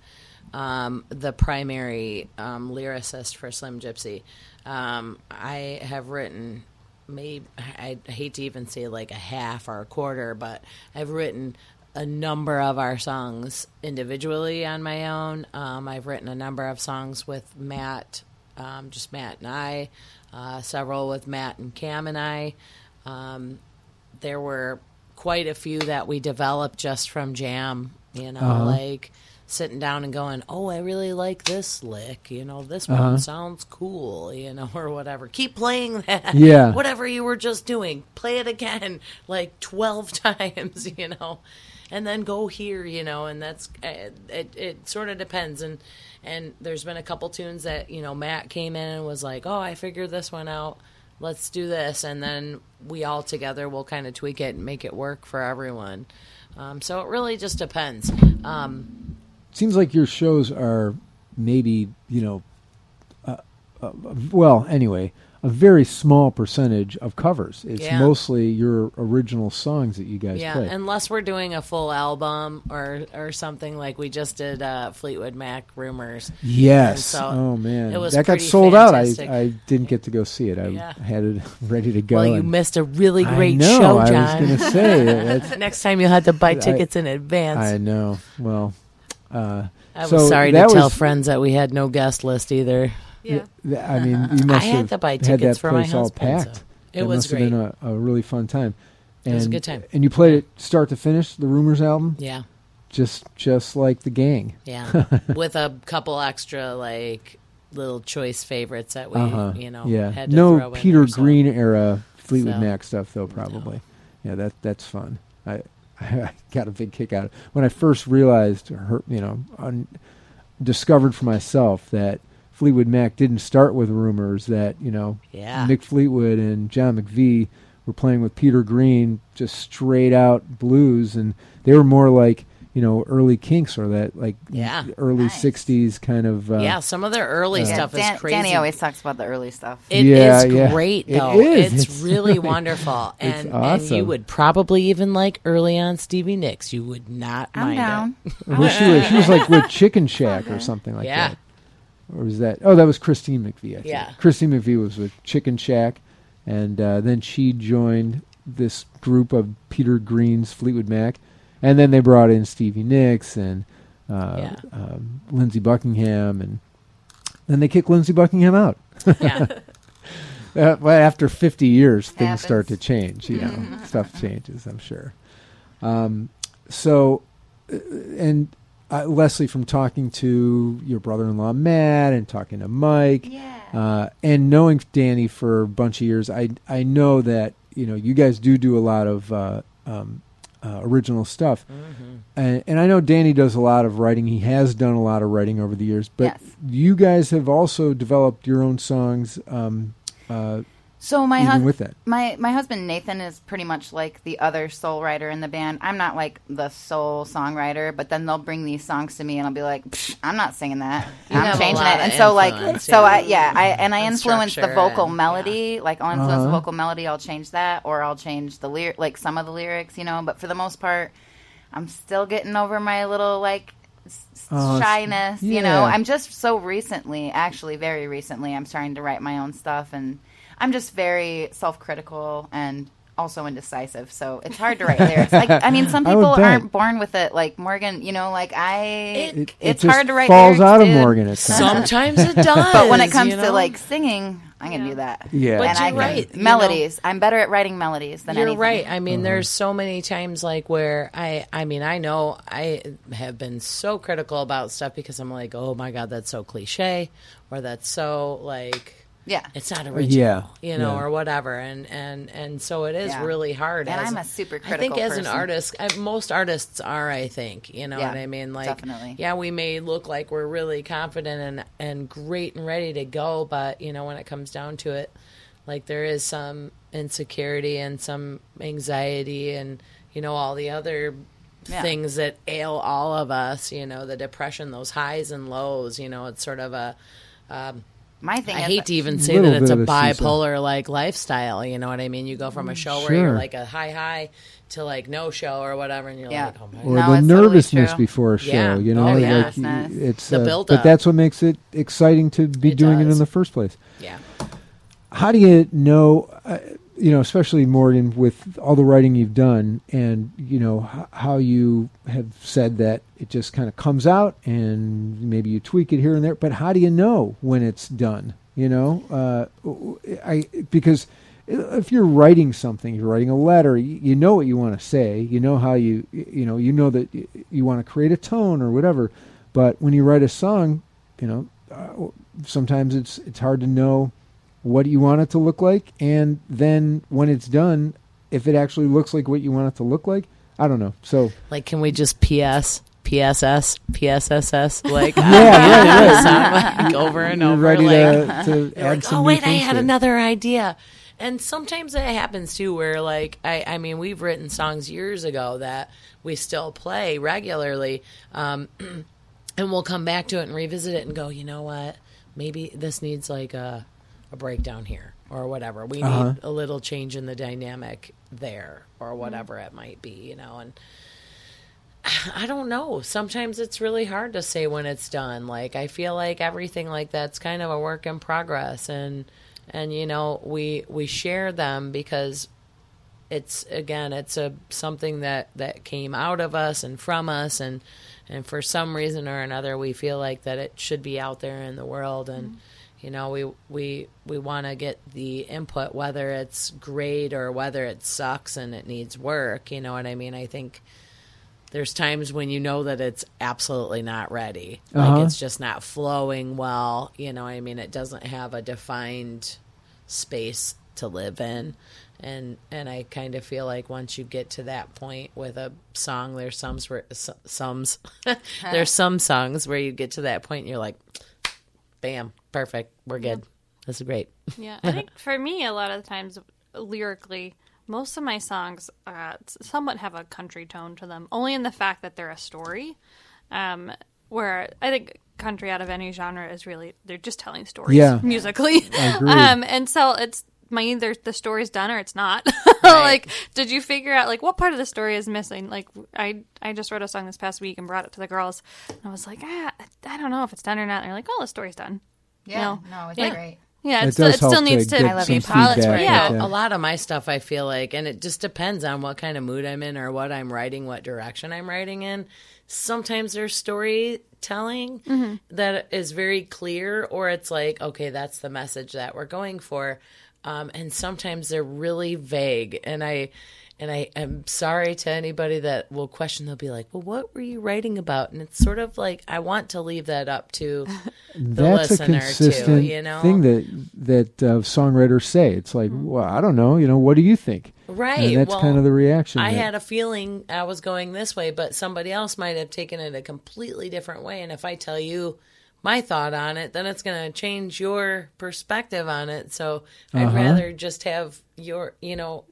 um, the primary um, lyricist for Slim Gypsy. Um, I have written. Maybe I hate to even say like a half or a quarter, but I've written a number of our songs individually on my own. Um, I've written a number of songs with Matt, um, just Matt and I, uh, several with Matt and Cam and I. Um, there were quite a few that we developed just from jam, you know, Uh-huh. like sitting down and going, "Oh, I really like this lick," you know, this Uh-huh. one sounds cool, you know, or whatever. Keep playing that. Yeah. Whatever you were just doing, play it again like 12 times, you know. And then go here, you know, and that's uh, it it sort of depends and and there's been a couple tunes that, you know, Matt came in and was like, "Oh, I figured this one out." Let's do this and then we all together will kind of tweak it and make it work for everyone. Um, so it really just depends. Um, Seems like your shows are maybe you know, uh, uh, well, anyway, a very small percentage of covers. It's Yeah. mostly your original songs that you guys yeah play. unless we're doing a full album or or something like we just did uh, fleetwood mac rumors Yes. So oh man, it was that got sold fantastic. out. I I didn't get to go see it. I Yeah. had it ready to go. well you missed a really I great know, show I was going to say next time you'll have to buy I- tickets in advance I know. Well, uh, I was so sorry to that tell was- friends that we had no guest list either Yeah. th- I mean, you must I had have to buy had tickets that for my place all husband, so packed. it That was must great have been a, a really fun time. And, was a good time. And you played it start to finish, the Rumors album, yeah just just like the gang. Yeah, with a couple extra like little choice favorites that we, Uh-huh. you know, yeah. had to no throw in Peter there, so- Green era Fleetwood So- Mac stuff though, probably. Yeah, that that's fun. I I got a big kick out of it when I first realized, her, you know, un, discovered for myself that Fleetwood Mac didn't start with rumors that you know Yeah. Mick Fleetwood and John McVie were playing with Peter Green, just straight out blues, and they were more like you know early Kinks or that like Yeah. early Nice. '60s kind of uh, yeah, some of their early Yeah, stuff Dan- is crazy. Danny always talks about the early stuff. It is Yeah, yeah. great though. is. It's, It's really really- wonderful, it's and and you would probably even like early on Stevie Nicks. You would not I'm mind down. it. Well, she was she was like with Chicken Shack or something like Yeah. that. Or was that? Oh, that was Christine McVie. I think. Yeah. Christine McVie was with Chicken Shack, and uh, then she joined this group of Peter Green's Fleetwood Mac, and then they brought in Stevie Nicks and uh, Yeah. um, Lindsey Buckingham, and then they kicked Lindsey Buckingham out. Yeah, Uh, well, after 50 years, things Happens. start to change. You know, stuff changes. I'm sure. Um, so, uh, and uh, Leslie, from talking to your brother-in-law Matt and talking to Mike, Yeah. uh, and knowing Danny for a bunch of years, I I know that you know you guys do do a lot of uh, um, uh, original stuff, Mm-hmm. and, and I know Danny does a lot of writing. He has done a lot of writing over the years, but Yes. you guys have also developed your own songs. Um, uh, So my even hus- with that. my my husband Nathan is pretty much like the other sole writer in the band. I'm not like the sole songwriter, but then they'll bring these songs to me and I'll be like, "Psh, I'm not singing that. You I'm changing it. And so like influence, so. I yeah, I and I And influence the vocal and- melody. Like I'll influence the Uh-huh. vocal melody, I'll change that or I'll change the lyric like some of the lyrics, you know, but for the most part I'm still getting over my little like s- s- s- shyness, you know. I'm just so recently, actually very recently, I'm starting to write my own stuff and I'm just very self-critical and also indecisive. So it's hard to write lyrics. Like I mean some people aren't born with it like Morgan, you know, like I It- It, it's it just hard to write It falls lyrics, out of dude. Morgan at. Sometimes it does. But when it comes you to like singing, I can Yeah. do that. Yeah. But and I you're can, right, you melodies. I'm better at writing melodies than You're anything. right. I mean, uh-huh. there's so many times like where I, I mean, I know I have been so critical about stuff because I'm like, oh my god, that's so cliche, or that's so like, Yeah. it's not original, yeah, you know, yeah. or whatever, and and and so it is Yeah. really hard. And as- I'm a super critical. I think critical as an artist, I, most artists are. I think you know Yeah, what I mean. Like, definitely. yeah, we may look like we're really confident and and great and ready to go, but you know, when it comes down to it, like there is some insecurity and some anxiety and you know all the other Yeah. things that ail all of us. You know, the depression, those highs and lows. You know, it's sort of a um, My thing I is hate to even say that it's a of a seesaw. bipolar like lifestyle. You know what I mean? You go from a show where you're like a high high to like no show or whatever, and you're Yeah. like, oh my or No, the it's totally nervousness before a show. Yeah. You know, Oh, like yeah. you- Nervousness. it's The uh, build-up. but that's what makes it exciting to be It doing it in the first place. yeah. How do you know? Uh, you know, especially Morgan, with all the writing you've done, and you know h- how you have said that it just kind of comes out, and maybe you tweak it here and there. But how do you know when it's done? You know, uh, I because if you're writing something, you're writing a letter, you, you know what you want to say. You know how you you know you know that you want to create a tone or whatever. But when you write a song, you know, uh, sometimes it's it's hard to know what you want it to look like, and then when it's done, if it actually looks like what you want it to look like, I don't know. So Like, can we just PS, PSS, PSSS, like, Yeah, right, right. sound like over and you're over, ready like, to, to add like, some oh wait, I had another idea. And sometimes it happens too, where like I, I mean, we've written songs years ago that we still play regularly, um, and we'll come back to it and revisit it and go, you know what, maybe this needs like a, a breakdown here or whatever. We Uh-huh. need a little change in the dynamic there or whatever it might be, you know, and. I don't know. Sometimes it's really hard to say when it's done. Like I feel like everything like that's kind of a work in progress and and you know, we we share them because it's again, it's a something that that came out of us and from us and and for some reason or another we feel like that it should be out there in the world and you know, we we we want to get the input whether it's great or whether it sucks and it needs work, you know what I mean? I think there's times when you know that it's absolutely not ready. Uh-huh. Like it's just not flowing well. You know, I mean, it doesn't have a defined space to live in. And and I kind of feel like once you get to that point with a song, there's some where some there's some songs where you get to that point and you're like, bam, perfect, we're good. This is great. Yeah, I think for me, a lot of the times, lyrically, most of my songs uh, somewhat have a country tone to them, only in the fact that they're a story. Um, where I think country out of any genre is really they're just telling stories Yeah. musically. agree. Um, and so it's my either the story's done or it's not. like, did you figure out like what part of the story is missing? Like, I I just wrote a song this past week and brought it to the girls, and I was like, ah, I don't know if it's done or not. And they're like, oh, the story's done. Yeah, No. no, it's Yeah. great. Yeah, It it, still, it still help to needs to I love be you. some polished. feedback. Yeah, Yeah. a lot of my stuff I feel like, and it just depends on what kind of mood I'm in or what I'm writing, what direction I'm writing in. Sometimes there's storytelling that is very clear, or it's like, okay, that's the message that we're going for. Um, and sometimes they're really vague, and I. And I am sorry to anybody that will question. They'll be like, "Well, what were you writing about?" And it's sort of like I want to leave that up to the That's a consistent too. You know, thing that that uh, songwriters say. It's like, well, I don't know. You know, what do you think? Right. And that's well, kind of the reaction. I that- had a feeling I was going this way, but somebody else might have taken it a completely different way. And if I tell you my thought on it, then it's going to change your perspective on it. So I'd Uh-huh. rather just have your, you know,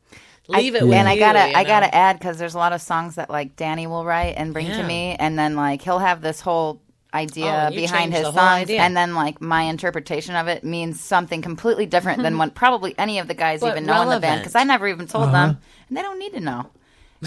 leave it with and I gotta you I gotta add because there's a lot of songs that like Danny will write and bring to me, and then like he'll have this whole idea Oh, behind his the songs, idea. and then like my interpretation of it means something completely different than what probably any of the guys But even know in the band because I never even told Uh-huh. them, and they don't need to know.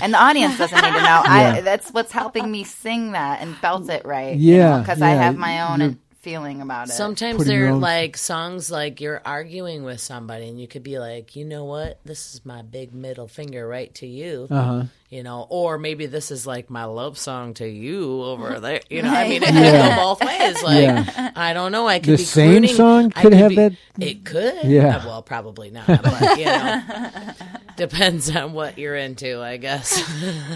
And the audience doesn't need to know. Yeah. I, that's what's helping me sing that and belt it right. Yeah, because I yeah, have my own you're- feeling about it. Sometimes Putting they're own- like songs like you're arguing with somebody, and you could be like, you know what, this is my big middle finger right to you, Uh-huh. you know, or maybe this is like my love song to you over there, you know. I mean, it Yeah. could go both ways. Like, Yeah. I don't know. I could The be same crooning. song I could have be- that- It could. Yeah. Uh, well, probably not. But you know, depends on what you're into, I guess.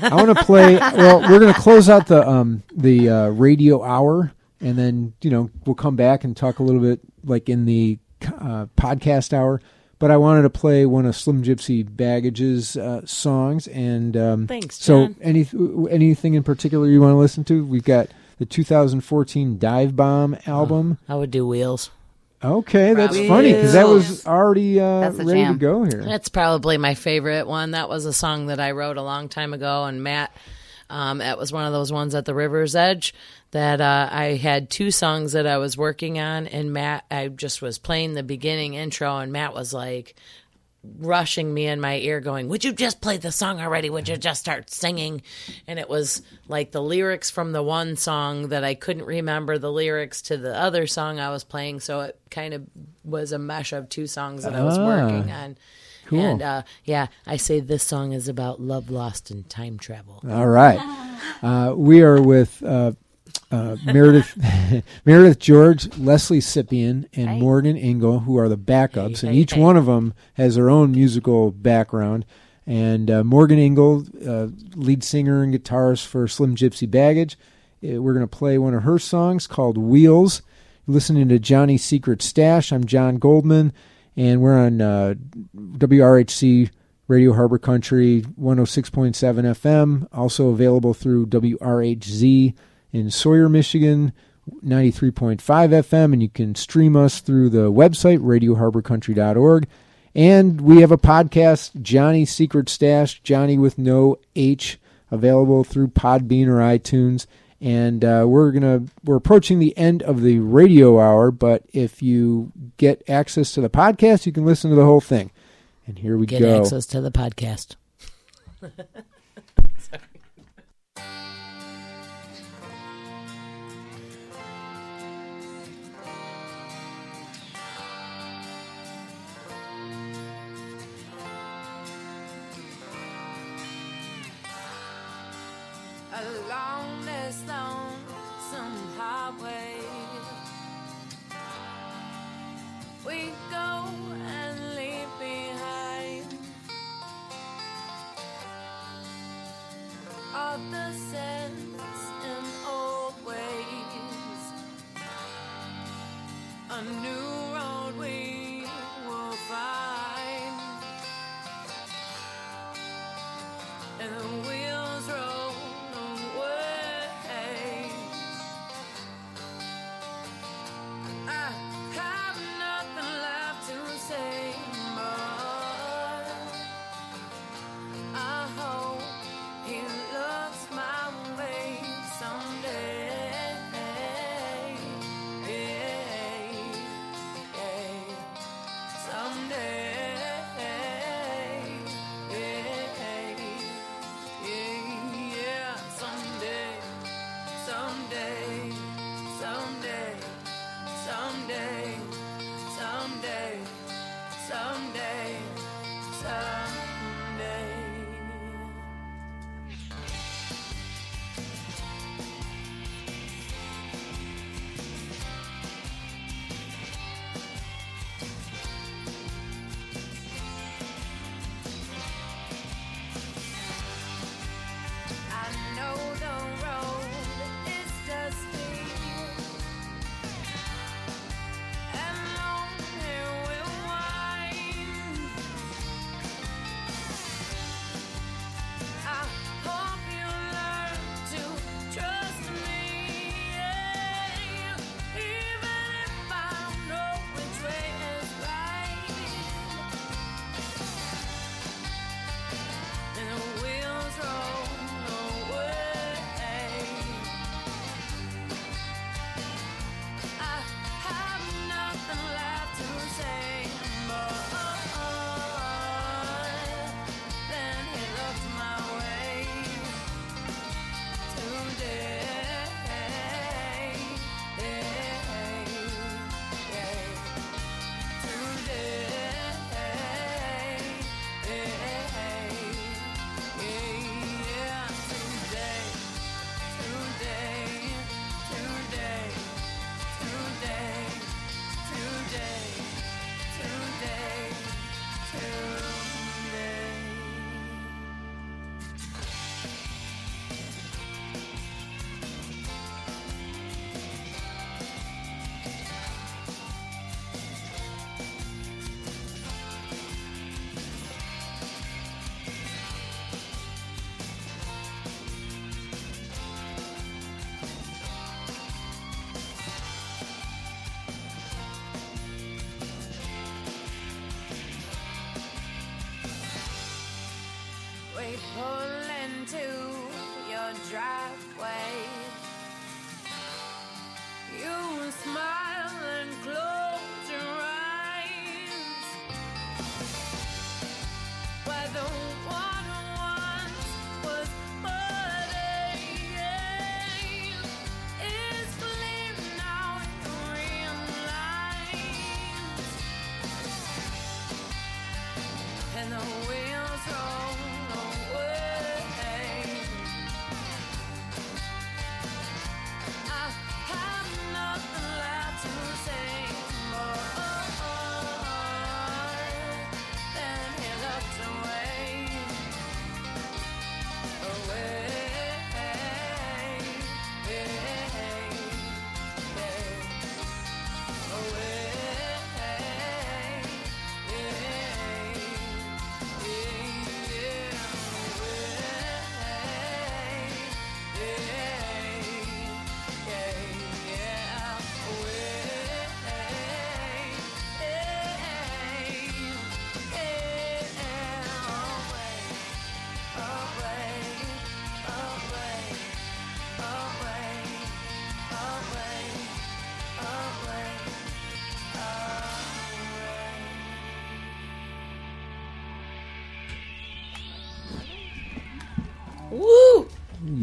I want to play. Well, we're going to close out the um the uh, radio hour, and then you know we'll come back and talk a little bit like in the uh, podcast hour. But I wanted to play one of Slim Gypsy Baggage's uh, songs, and um, Thanks, So, any anything in particular you want to listen to? We've got the 2014 Dive Bomb album. I would do wheels. Okay, that's Probably. funny because that was already uh, That's a ready to go here. That's probably my favorite one. That was a song that I wrote a long time ago, and Matt, um, that was one of those ones at the River's Edge that uh, I had two songs that I was working on, and Matt, I just was playing the beginning intro, and Matt was like rushing me in my ear, going, "Would you just play the song already? Would you just start singing?" And it was like the lyrics from the one song that I couldn't remember the lyrics to the other song I was playing, so it kind of was a mesh of two songs that I was Ah. working on. Cool. And uh, yeah, I say this song is about love lost and time travel. All right. Uh, we are with uh, uh, Meredith Meredith George, Leslie Sippian, and Hey. Morgan Engel, who are the backups, Hey, and hey, each hey. one of them has their own musical background. And uh, Morgan Engel, uh, lead singer and guitarist for Slim Gypsy Baggage, uh, we're going to play one of her songs called Wheels. You're listening to Johnny's Secret Stash. I'm John Goldman, and we're on uh, WRHC Radio Harbor Country 106.7 FM, also available through WRHZ in Sawyer, Michigan 93.5 FM, and you can stream us through the website radioharborcountry.org. And we have a podcast, Johnny Secret Stash, Johnny with no H, available through Podbean or iTunes. And uh, we're gonna we're approaching the end of the radio hour, but if you get access to the podcast, you can listen to the whole thing. And here we Get go. Get access to the podcast. along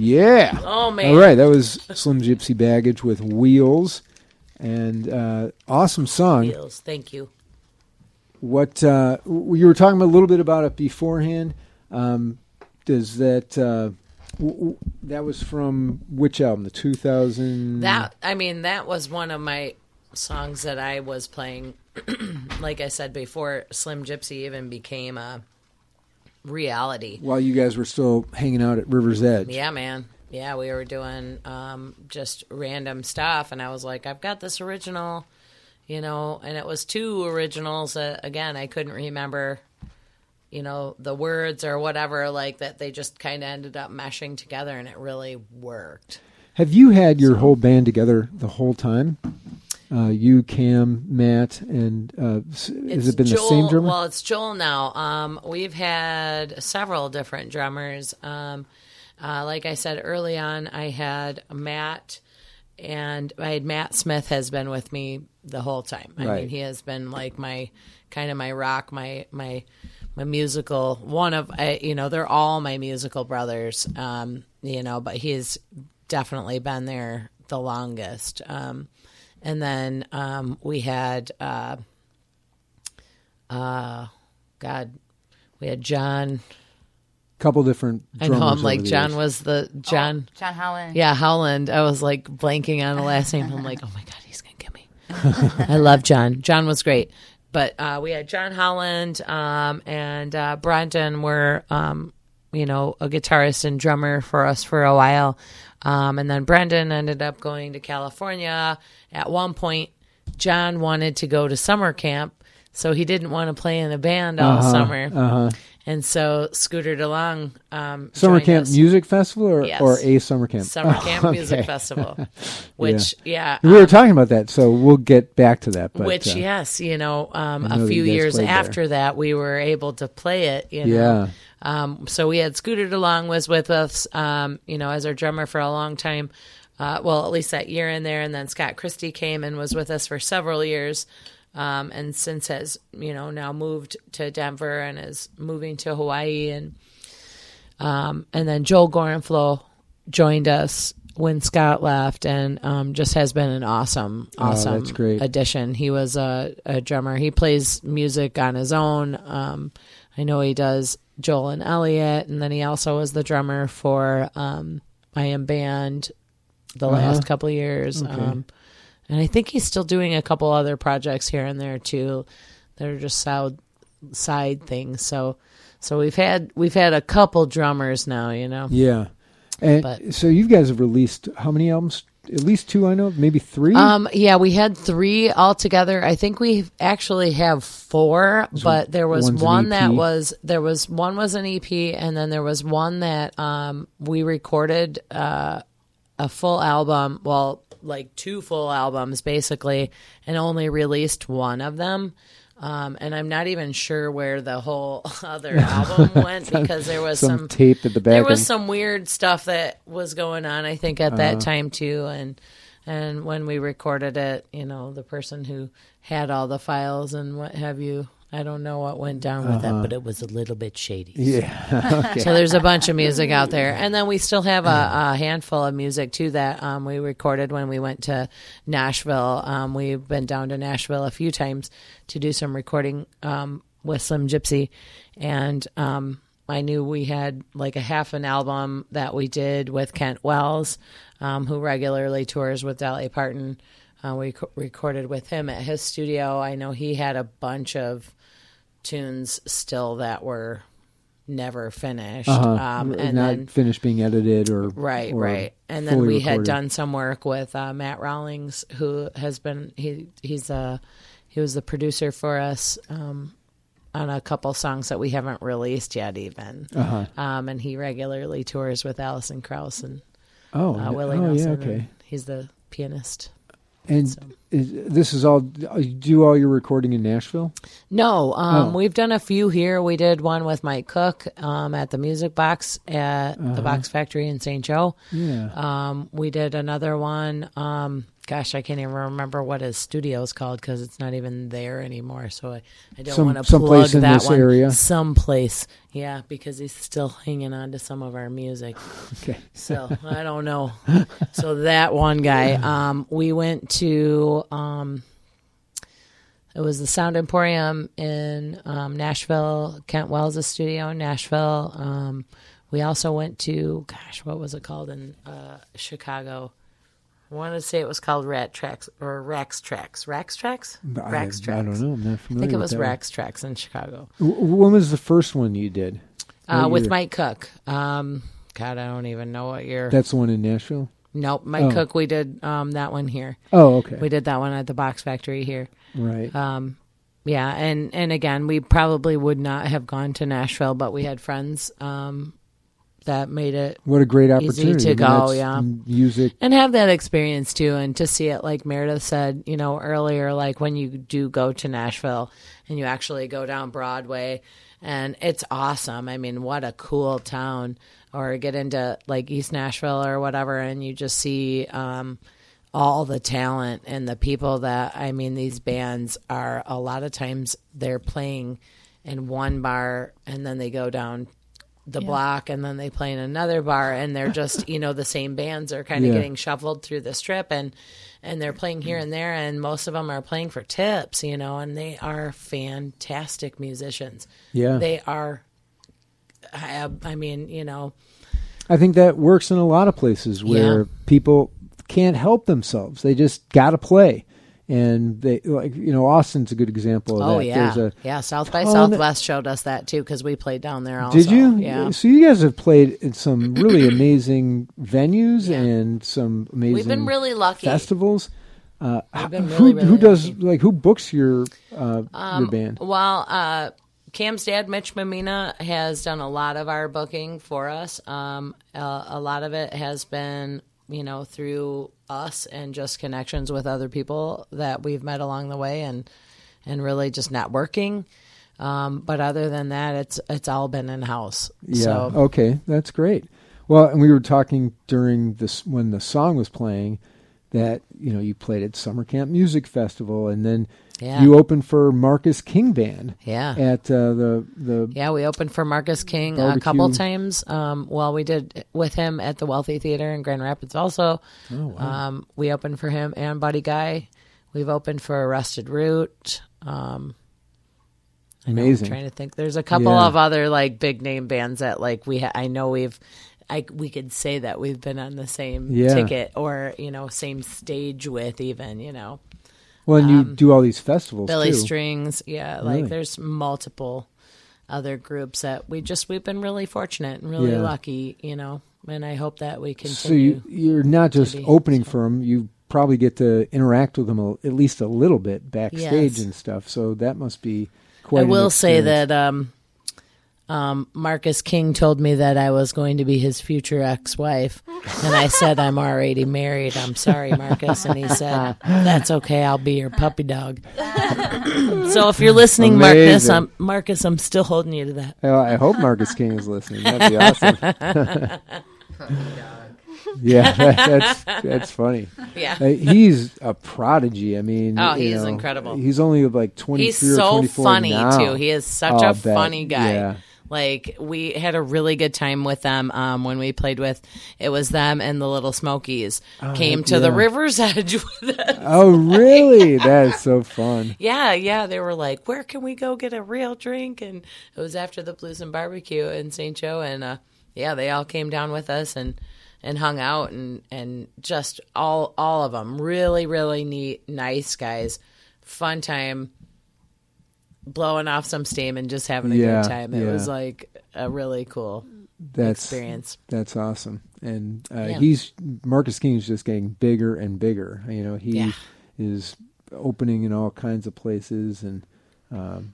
Yeah. Oh man! All right, that was Slim Gypsy Baggage with Wheels, and uh, awesome song. Wheels. Thank you. What uh, you were talking a little bit about it beforehand. Um, does that uh, w- w- that was from which album? The two thousand. That I mean, that was one of my songs that I was playing. like I said before, Slim Gypsy even became a reality. while you guys were still hanging out at River's Edge. Yeah, man. Yeah, we were doing um, just random stuff, and I was like, I've got this original, you know, and it was two originals. That, again, I couldn't remember, you know, the words or whatever, like that. They just kind of ended up meshing together, and it really worked. Have you had your whole band together the whole time? Uh, you, Cam, Matt, and uh, has it been Joel, the same drummer? Well, it's Joel now. Um, we've had several different drummers. Um, uh, like I said early on, I had Matt, and I had Matt Smith has been with me the whole time. I Right. mean, he has been like my kind of my rock, my my my musical one of I, you know they're all my musical brothers. Um, you know, but he's definitely been there the longest. Um, and then um, we had. Uh, uh God, we had John. couple different. I know I'm like John years. was the John. John Howland. Yeah, Howland. I was like blanking on the last name. I'm like, oh my god, he's gonna get me. I love John. John was great, but uh, we had John Holland um, and uh, Brenton were, um, you know, a guitarist and drummer for us for a while, um, and then Brendan ended up going to California. At one point, John wanted to go to summer camp, so he didn't want to play in a band all Uh-huh, summer, uh-huh. and so Scooter DeLong. Um, Summer Camp us. Music Festival or, Yes. or a summer camp? Summer Oh, Camp Music. Festival, which yeah, We were um, talking about that, so we'll get back to that. But, which uh, yes, you know, um, know a few years played there. after that, we were able to play it. You know, Yeah. Um, so we had Scooter DeLong was with us, um, you know, as our drummer for a long time. Uh, well, at least that year in there, and then Scott Christie came and was with us for several years, um, and since has you know now moved to Denver and is moving to Hawaii, and um, and then Joel Gorenflo joined us when Scott left, and um, just has been an awesome, Oh, awesome great. addition. He was a, a drummer. He plays music on his own. Um, I know he does Joel and Elliot, and then he also was the drummer for um, I Am Band the Uh-huh. last couple years. Um, and I think he's still doing a couple other projects here and there too. that are just side side things. So so we've had we've had a couple drummers now, you know. Yeah. And But- so you guys have released how many albums? At least two, I know. Maybe three. Um, yeah, we had three altogether. I think we actually have four, but there was one that was there was one was an EP, and then there was one that um, we recorded uh, a full album. Well, like two full albums basically, and only released one of them. Um, and I'm not even sure where the whole other album went because there was Some, some, tape at the back. there was and- some weird stuff that was going on. I think at that Uh-huh. time too, and and when we recorded it, you know, the person who had all the files and what have you. I don't know what went down with that, but it was a little bit shady. yeah. okay. So there's a bunch of music out there, and then we still have a, a handful of music too that um, we recorded when we went to Nashville. Um, we've been down to Nashville a few times to do some recording um, with Slim Gypsy, and um, I knew we had like a half an album that we did with Kent Wells, um, who regularly tours with Dolly Parton. Uh, we co- recorded with him at his studio. I know he had a bunch of tunes still that were never finished. Uh-huh. Um, and not then finished being edited or right, or right, and then we had done some work with uh, Matt Rollings, who has been he he's a he was the producer for us. Um, on a couple songs that we haven't released yet, even, Uh-huh. um, and he regularly tours with Alison Krauss and Oh, uh, Willie oh yeah, Nelson. okay. and He's the pianist. And is, this is all. You do all your recording in Nashville? No, um, Oh. we've done a few here. We did one with Mike Cook um, at the Music Box at Uh-huh. the Box Factory in St. Joe. Yeah. Um, we did another one. Um, gosh, I can't even remember what his studio is called because it's not even there anymore. So I, I don't want to plug in that this one. area? Someplace, yeah, because he's still hanging on to some of our music. okay. So I don't know. So that one guy, um, we went to. Um, it was the Sound Emporium in um, Nashville. Kent Wells' studio in Nashville. Um, we also went to, gosh, what was it called in uh, Chicago? I want to say it was called Rat Tracks or Rax Trax. Rax Trax? I, Rax I Tracks. don't know. I'm not familiar. I think it was one. Rax Trax in Chicago. When was the first one you did? Uh, with? Mike Cook. Um, God, I don't even know what year. That's the one in Nashville. Nope, Mike Oh. Cook. We did um, that one here. Oh, okay. We did that one at the Box Factory here. right. Um, yeah, and and again, we probably would not have gone to Nashville, but we had friends um, that made it what a great opportunity to go, yeah. Music. and have that experience too, and to see it like Meredith said, you know, earlier, like when you do go to Nashville and you actually go down Broadway, and it's awesome. I mean, what a cool town! Or get into like East Nashville or whatever, and you just see. Um, all the talent and the people that I mean these bands are a lot of times they're playing in one bar and then they go down the block and then they play in another bar and they're just you know the same bands are kind of Yeah. getting shuffled through the strip and and they're playing here and there and most of them are playing for tips you know and they are fantastic musicians Yeah. they are I, I mean you know I think that works in a lot of places where Yeah. people can't help themselves. They just got to play. And they like you know Austin's a good example of oh that. yeah yeah south by southwest showed us that too because we played down there also Did you? yeah So you guys have played in some really amazing venues and some amazing we've been really lucky festivals. Uh, We've who, really, really who does lucky. like who books your uh, Um, your band? Well, uh, Cam's dad, Mitch Mamina, has done a lot of our booking for us. Um, a, a lot of it has been, you know, through us and just connections with other people that we've met along the way, and and really just networking. Um, but other than that, it's it's all been in house. Yeah. So Okay, that's great. Well, and we were talking during this when the song was playing that you know you played at Summer Camp Music Festival, and then Yeah. you opened for Marcus King Band yeah. at uh, the the Yeah, we opened for Marcus King a couple times. Um, well, we did with him at the Wealthy Theater in Grand Rapids. Also, Oh, um, we opened for him and Buddy Guy. We've opened for a Rusted Root. Um, I know, I'm Amazing. trying to think. There's a couple Yeah. of other like big name bands that like we. Ha- I know we've. I we could say that we've been on the same Yeah. ticket or you know same stage with even you know well, and you do all these festivals um, Billy too. Strings. Yeah, Really? like there's multiple other groups that we just we've been really fortunate and really Yeah. lucky, you know. And I hope that we So continue. you you're not just opening for them; you probably get to interact with them a, at least a little bit backstage Yes. and stuff. So that must be quite. I will say that um, um, Marcus King told me that I was going to be his future ex-wife, and I said I'm already married. I'm sorry, Marcus, and he said that's okay. I'll be your puppy dog. so if you're listening, Marcus, I'm Marcus. I'm still holding you to that. Well, I hope Marcus King is listening. That'd be awesome. yeah, that, that's that's funny. Yeah. Uh, he's a prodigy. I mean, Oh, he's know, incredible. He's only like twenty He's three or so funny now. too. He is such Oh, a I'll bet. funny guy. Yeah. Like we had a really good time with them um, when we played with. It was them and the Little Smokies came to the Oh. River's Edge with us. Oh, really? that is so fun. Yeah, yeah. They were like, "Where can we go get a real drink?" And it was after the Blues and Barbecue in St. Joe, and uh, yeah, they all came down with us and and hung out and and just all all of them really really neat, nice guys, fun time, blowing off some steam and just having a Yeah, good time. It yeah. was like a really cool That's experience. That's awesome. And uh, Yeah. he's Marcus King is just getting bigger and bigger. You know, he is opening in all kinds of places, and um,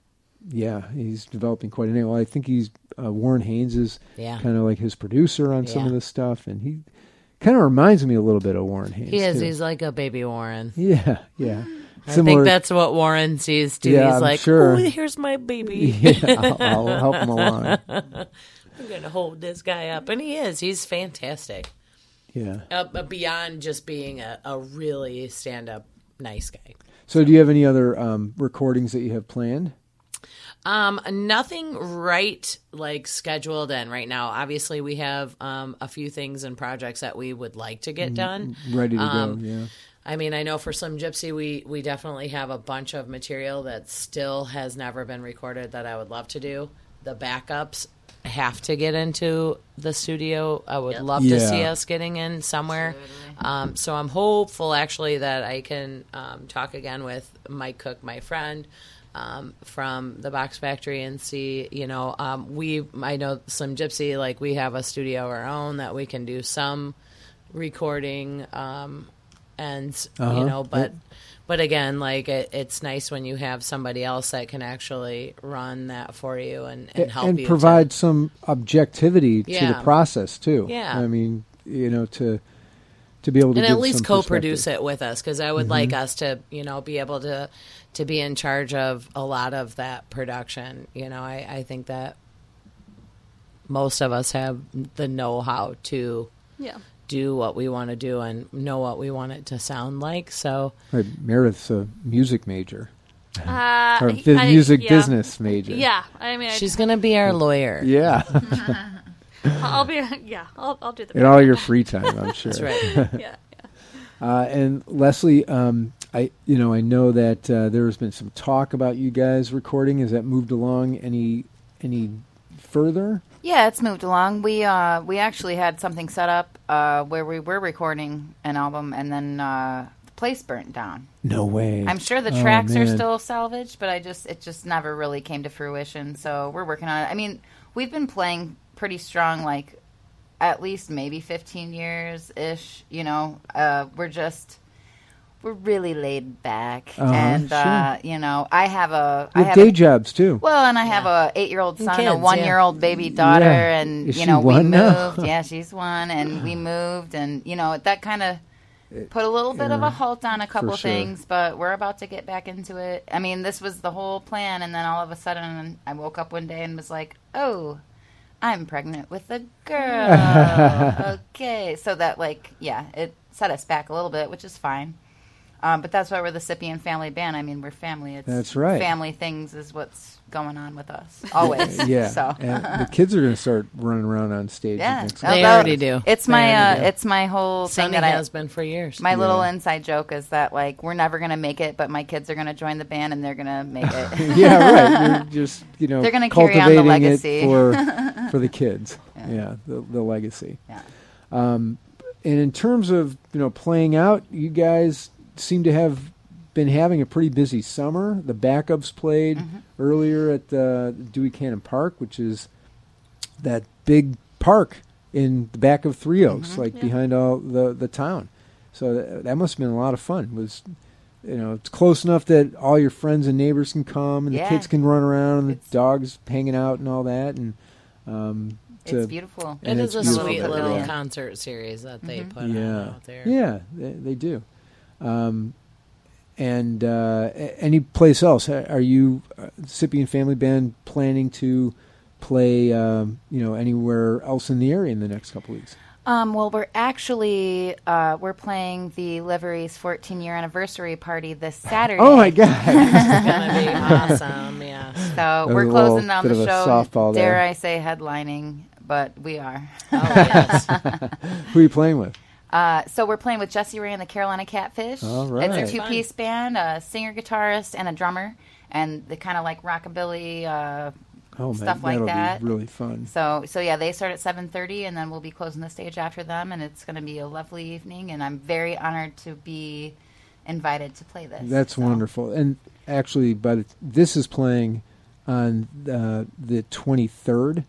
yeah, he's developing quite a name. Well, I think he's uh, Warren Haynes is Yeah. kind of like his producer on some of this stuff, and he kind of reminds me a little bit of Warren Haynes. He is. too. He's like a baby Warren. yeah, yeah. I think that's what Warren sees too. Yeah, He's I'm like, sure. "Oh, here's my baby." yeah, I'll, I'll help him along. I'm gonna hold this guy up, and he is. He's fantastic. Yeah. Uh, beyond just being a, a really stand-up nice guy. So, do you have any other um, recordings that you have planned? Um, nothing right like scheduled in right now. Obviously, we have um a few things and projects that we would like to get done. Ready to Um, go? Yeah. I mean, I know for Slim Gypsy, we we definitely have a bunch of material that still has never been recorded that I would love to do. The backups have to get into the studio. I would love to see us getting in somewhere. Um, so I'm hopeful actually that I can um, talk again with Mike Cook, my friend. Um, from the Box Factory and see, you know, um, we I know Slim Gypsy like we have a studio of our own that we can do some recording um, and Uh-huh. you know but but again like it, it's nice when you have somebody else that can actually run that for you and, and help and you provide to, some objectivity to the process too. Yeah. I mean, you know, to to be able to and give at least some co-produce it with us because I would like us to you know be able to to be in charge of a lot of that production you know I, I think that most of us have the know-how to Yeah. Do what we want to do and know what we want it to sound like so Right, Meredith's a music major Uh, or I- bu- I- music yeah. business major. Yeah, I mean, I, she's gonna be our lawyer Yeah, I'll be. Yeah, I'll, I'll do the. in all your free time, I'm sure. that's right yeah, yeah. Uh, and Leslie, um, I you know I know that uh, there has been some talk about you guys recording. Has that moved along any any further? Yeah, it's moved along. We uh we actually had something set up uh where we were recording an album and then uh the place burnt down. No way. I'm sure the Oh, tracks are man. still salvaged, but I just it just never really came to fruition. So we're working on it. I mean, we've been playing pretty strong like at least maybe 15 years ish, you know. Uh we're just we're really laid back Uh-huh, and uh you know, I have a I You have have day a, jobs too. well, and I have a eight-year-old son, kids, a one-year-old baby daughter, Yeah. and Is you she know we one now? moved. yeah, she's one, and we moved, and you know that kind of put a little bit of a halt on a couple sure. things. But we're about to get back into it. I mean, this was the whole plan, and then all of a sudden, I woke up one day and was like, "Oh, I'm pregnant with a girl." okay, so that like, yeah, it set us back a little bit, which is fine. Um, but that's why we're the Sippian family band. I mean, we're family. It's That's right. Family things is what's going on with us always. yeah, So and the kids are going to start running around on stage. yeah, They Although, already do. It's They my uh, do. it's my whole thing Sunny that I has been for years my little inside joke is that like we're never gonna make it, but my kids are gonna join the band and they're gonna make it. yeah, right. You're just you know They're gonna carry on the legacy. it for for the kids. Yeah, the the legacy. Yeah. Um, and in terms of you know playing out, you guys seem to have been having a pretty busy summer. The backups played Mm-hmm. earlier at uh, Dewey Cannon Park, which is that big park in the back of Three Oaks, Mm-hmm. like behind all the the town. So that, that must have been a lot of fun. It Was you know it's close enough that all your friends and neighbors can come and Yeah. the kids can run around and the It's- dogs hanging out and all that and um, to- It's beautiful. And it it's is a beautiful sweet little way. concert series that they put yeah on out there. yeah they, they do um, and uh, any place else are are you uh, Sippian Family Band planning to play um, you know anywhere else in the area in the next couple weeks Um, well, we're actually uh, we're playing the livery's 14 year anniversary party this Saturday. oh my god It's gonna be awesome. Yeah. So A we're little closing down bit the of a show. softball Dare there. I say headlining? But we are. Oh yes. who are you playing with Uh, so we're playing with Jesse Ray and the Carolina Catfish. All right. It's a two-piece band, a singer, guitarist, and a drummer, and they kind of like rockabilly. Uh, oh man Stuff like that'll that. be really fun so, so yeah, they start at 7:30, and then we'll be closing the stage after them, and it's going to be a lovely evening. And I'm very honored to be invited to play this. That's So, wonderful. And actually, but this is playing on uh, the 23rd,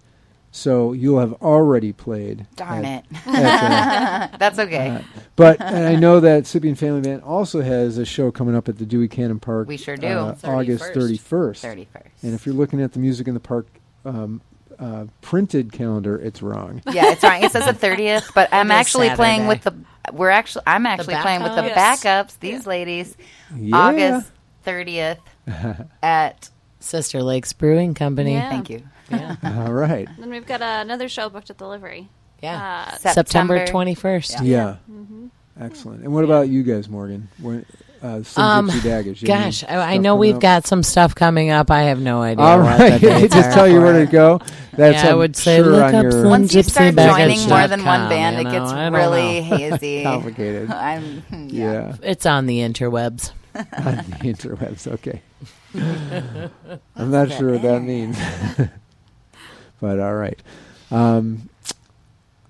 so you'll have already played. Darn at- it. at, uh, That's okay. uh, but and I know that Sippian Family Band also has a show coming up at the Dewey Cannon Park. We sure do. uh, August 31st. 31st. 31st. And if you're looking at the Music in the Park um, uh, printed calendar, it's wrong. Yeah, it's wrong. It says the thirtieth, but I'm is actually playing with the. We're actually. I'm actually playing with the backups? backups. These ladies, Yeah. August thirtieth at. Sister Lakes Brewing Company. Yeah. Thank you. Yeah. All right. Then we've got uh, another show booked at the livery. Yeah. Uh, September twenty first. Yeah. Yeah. Excellent. And what about you guys, Morgan? When, uh, some Um, Gypsy Daggers. You have any Gosh, I, I know we've up? got some stuff coming up. I have no idea. All right, what the just tell you where to go. That's Yeah, I would say sure look on up your Once you start gypsybaggers.com, joining more than one you band, it gets really know. hazy. complicated. I'm yeah. yeah, It's on the interwebs. on the interwebs. Okay, I'm not sure what that means, but all right. Um,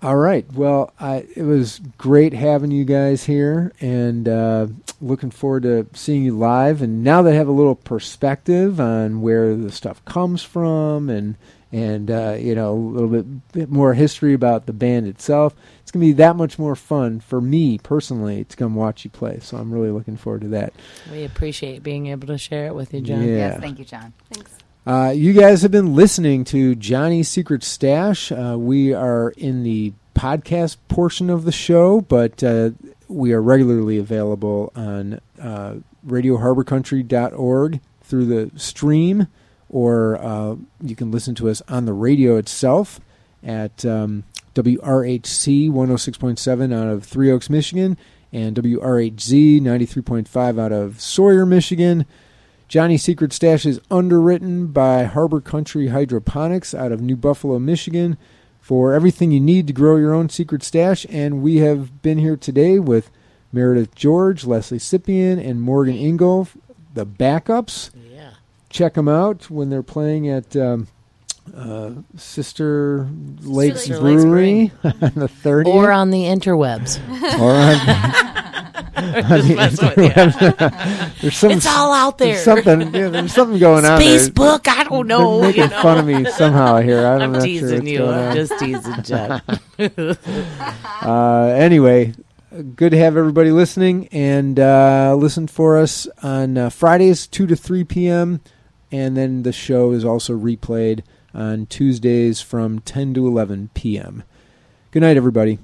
all right. Well, I, it was great having you guys here, and uh, looking forward to seeing you live. And now that I have a little perspective on where the stuff comes from, and and uh, you know a little bit, bit more history about the band itself, it's gonna be that much more fun for me personally to come watch you play. So I'm really looking forward to that. We appreciate being able to share it with you, John. Yeah. Yes, thank you, John. Thanks. Uh, you guys have been listening to Johnny's Secret Stash. Uh, we are in the podcast portion of the show, but uh, we are regularly available on uh, RadioHarborCountry.org through the stream, or uh, you can listen to us on the radio itself at um, WRHC 106.7 out of Three Oaks, Michigan, and WRHZ 93.5 out of Sawyer, Michigan. Johnny Secret Stash is underwritten by Harbor Country Hydroponics out of New Buffalo, Michigan, for everything you need to grow your own secret stash. And we have been here today with Meredith George, Leslie Sippian, and Morgan Ingle, the backups. Yeah. Check them out when they're playing at um, uh, Sister Lakes Sister Lakes Brewery on the 30th. Or on the interwebs. Or on- on the interwebs. There's some It's all out there. there's something. Yeah, there's something going on. there. Facebook, I don't know. They're know. making you know. fun of me somehow here. I'm I'm not sure teasing what's you. going I'm just teasing, Jeff. Uh, anyway, good to have everybody listening and uh, listen for us on uh, Fridays, 2 to 3 p.m. And then the show is also replayed on Tuesdays from 10 to 11 p.m. Good night, everybody.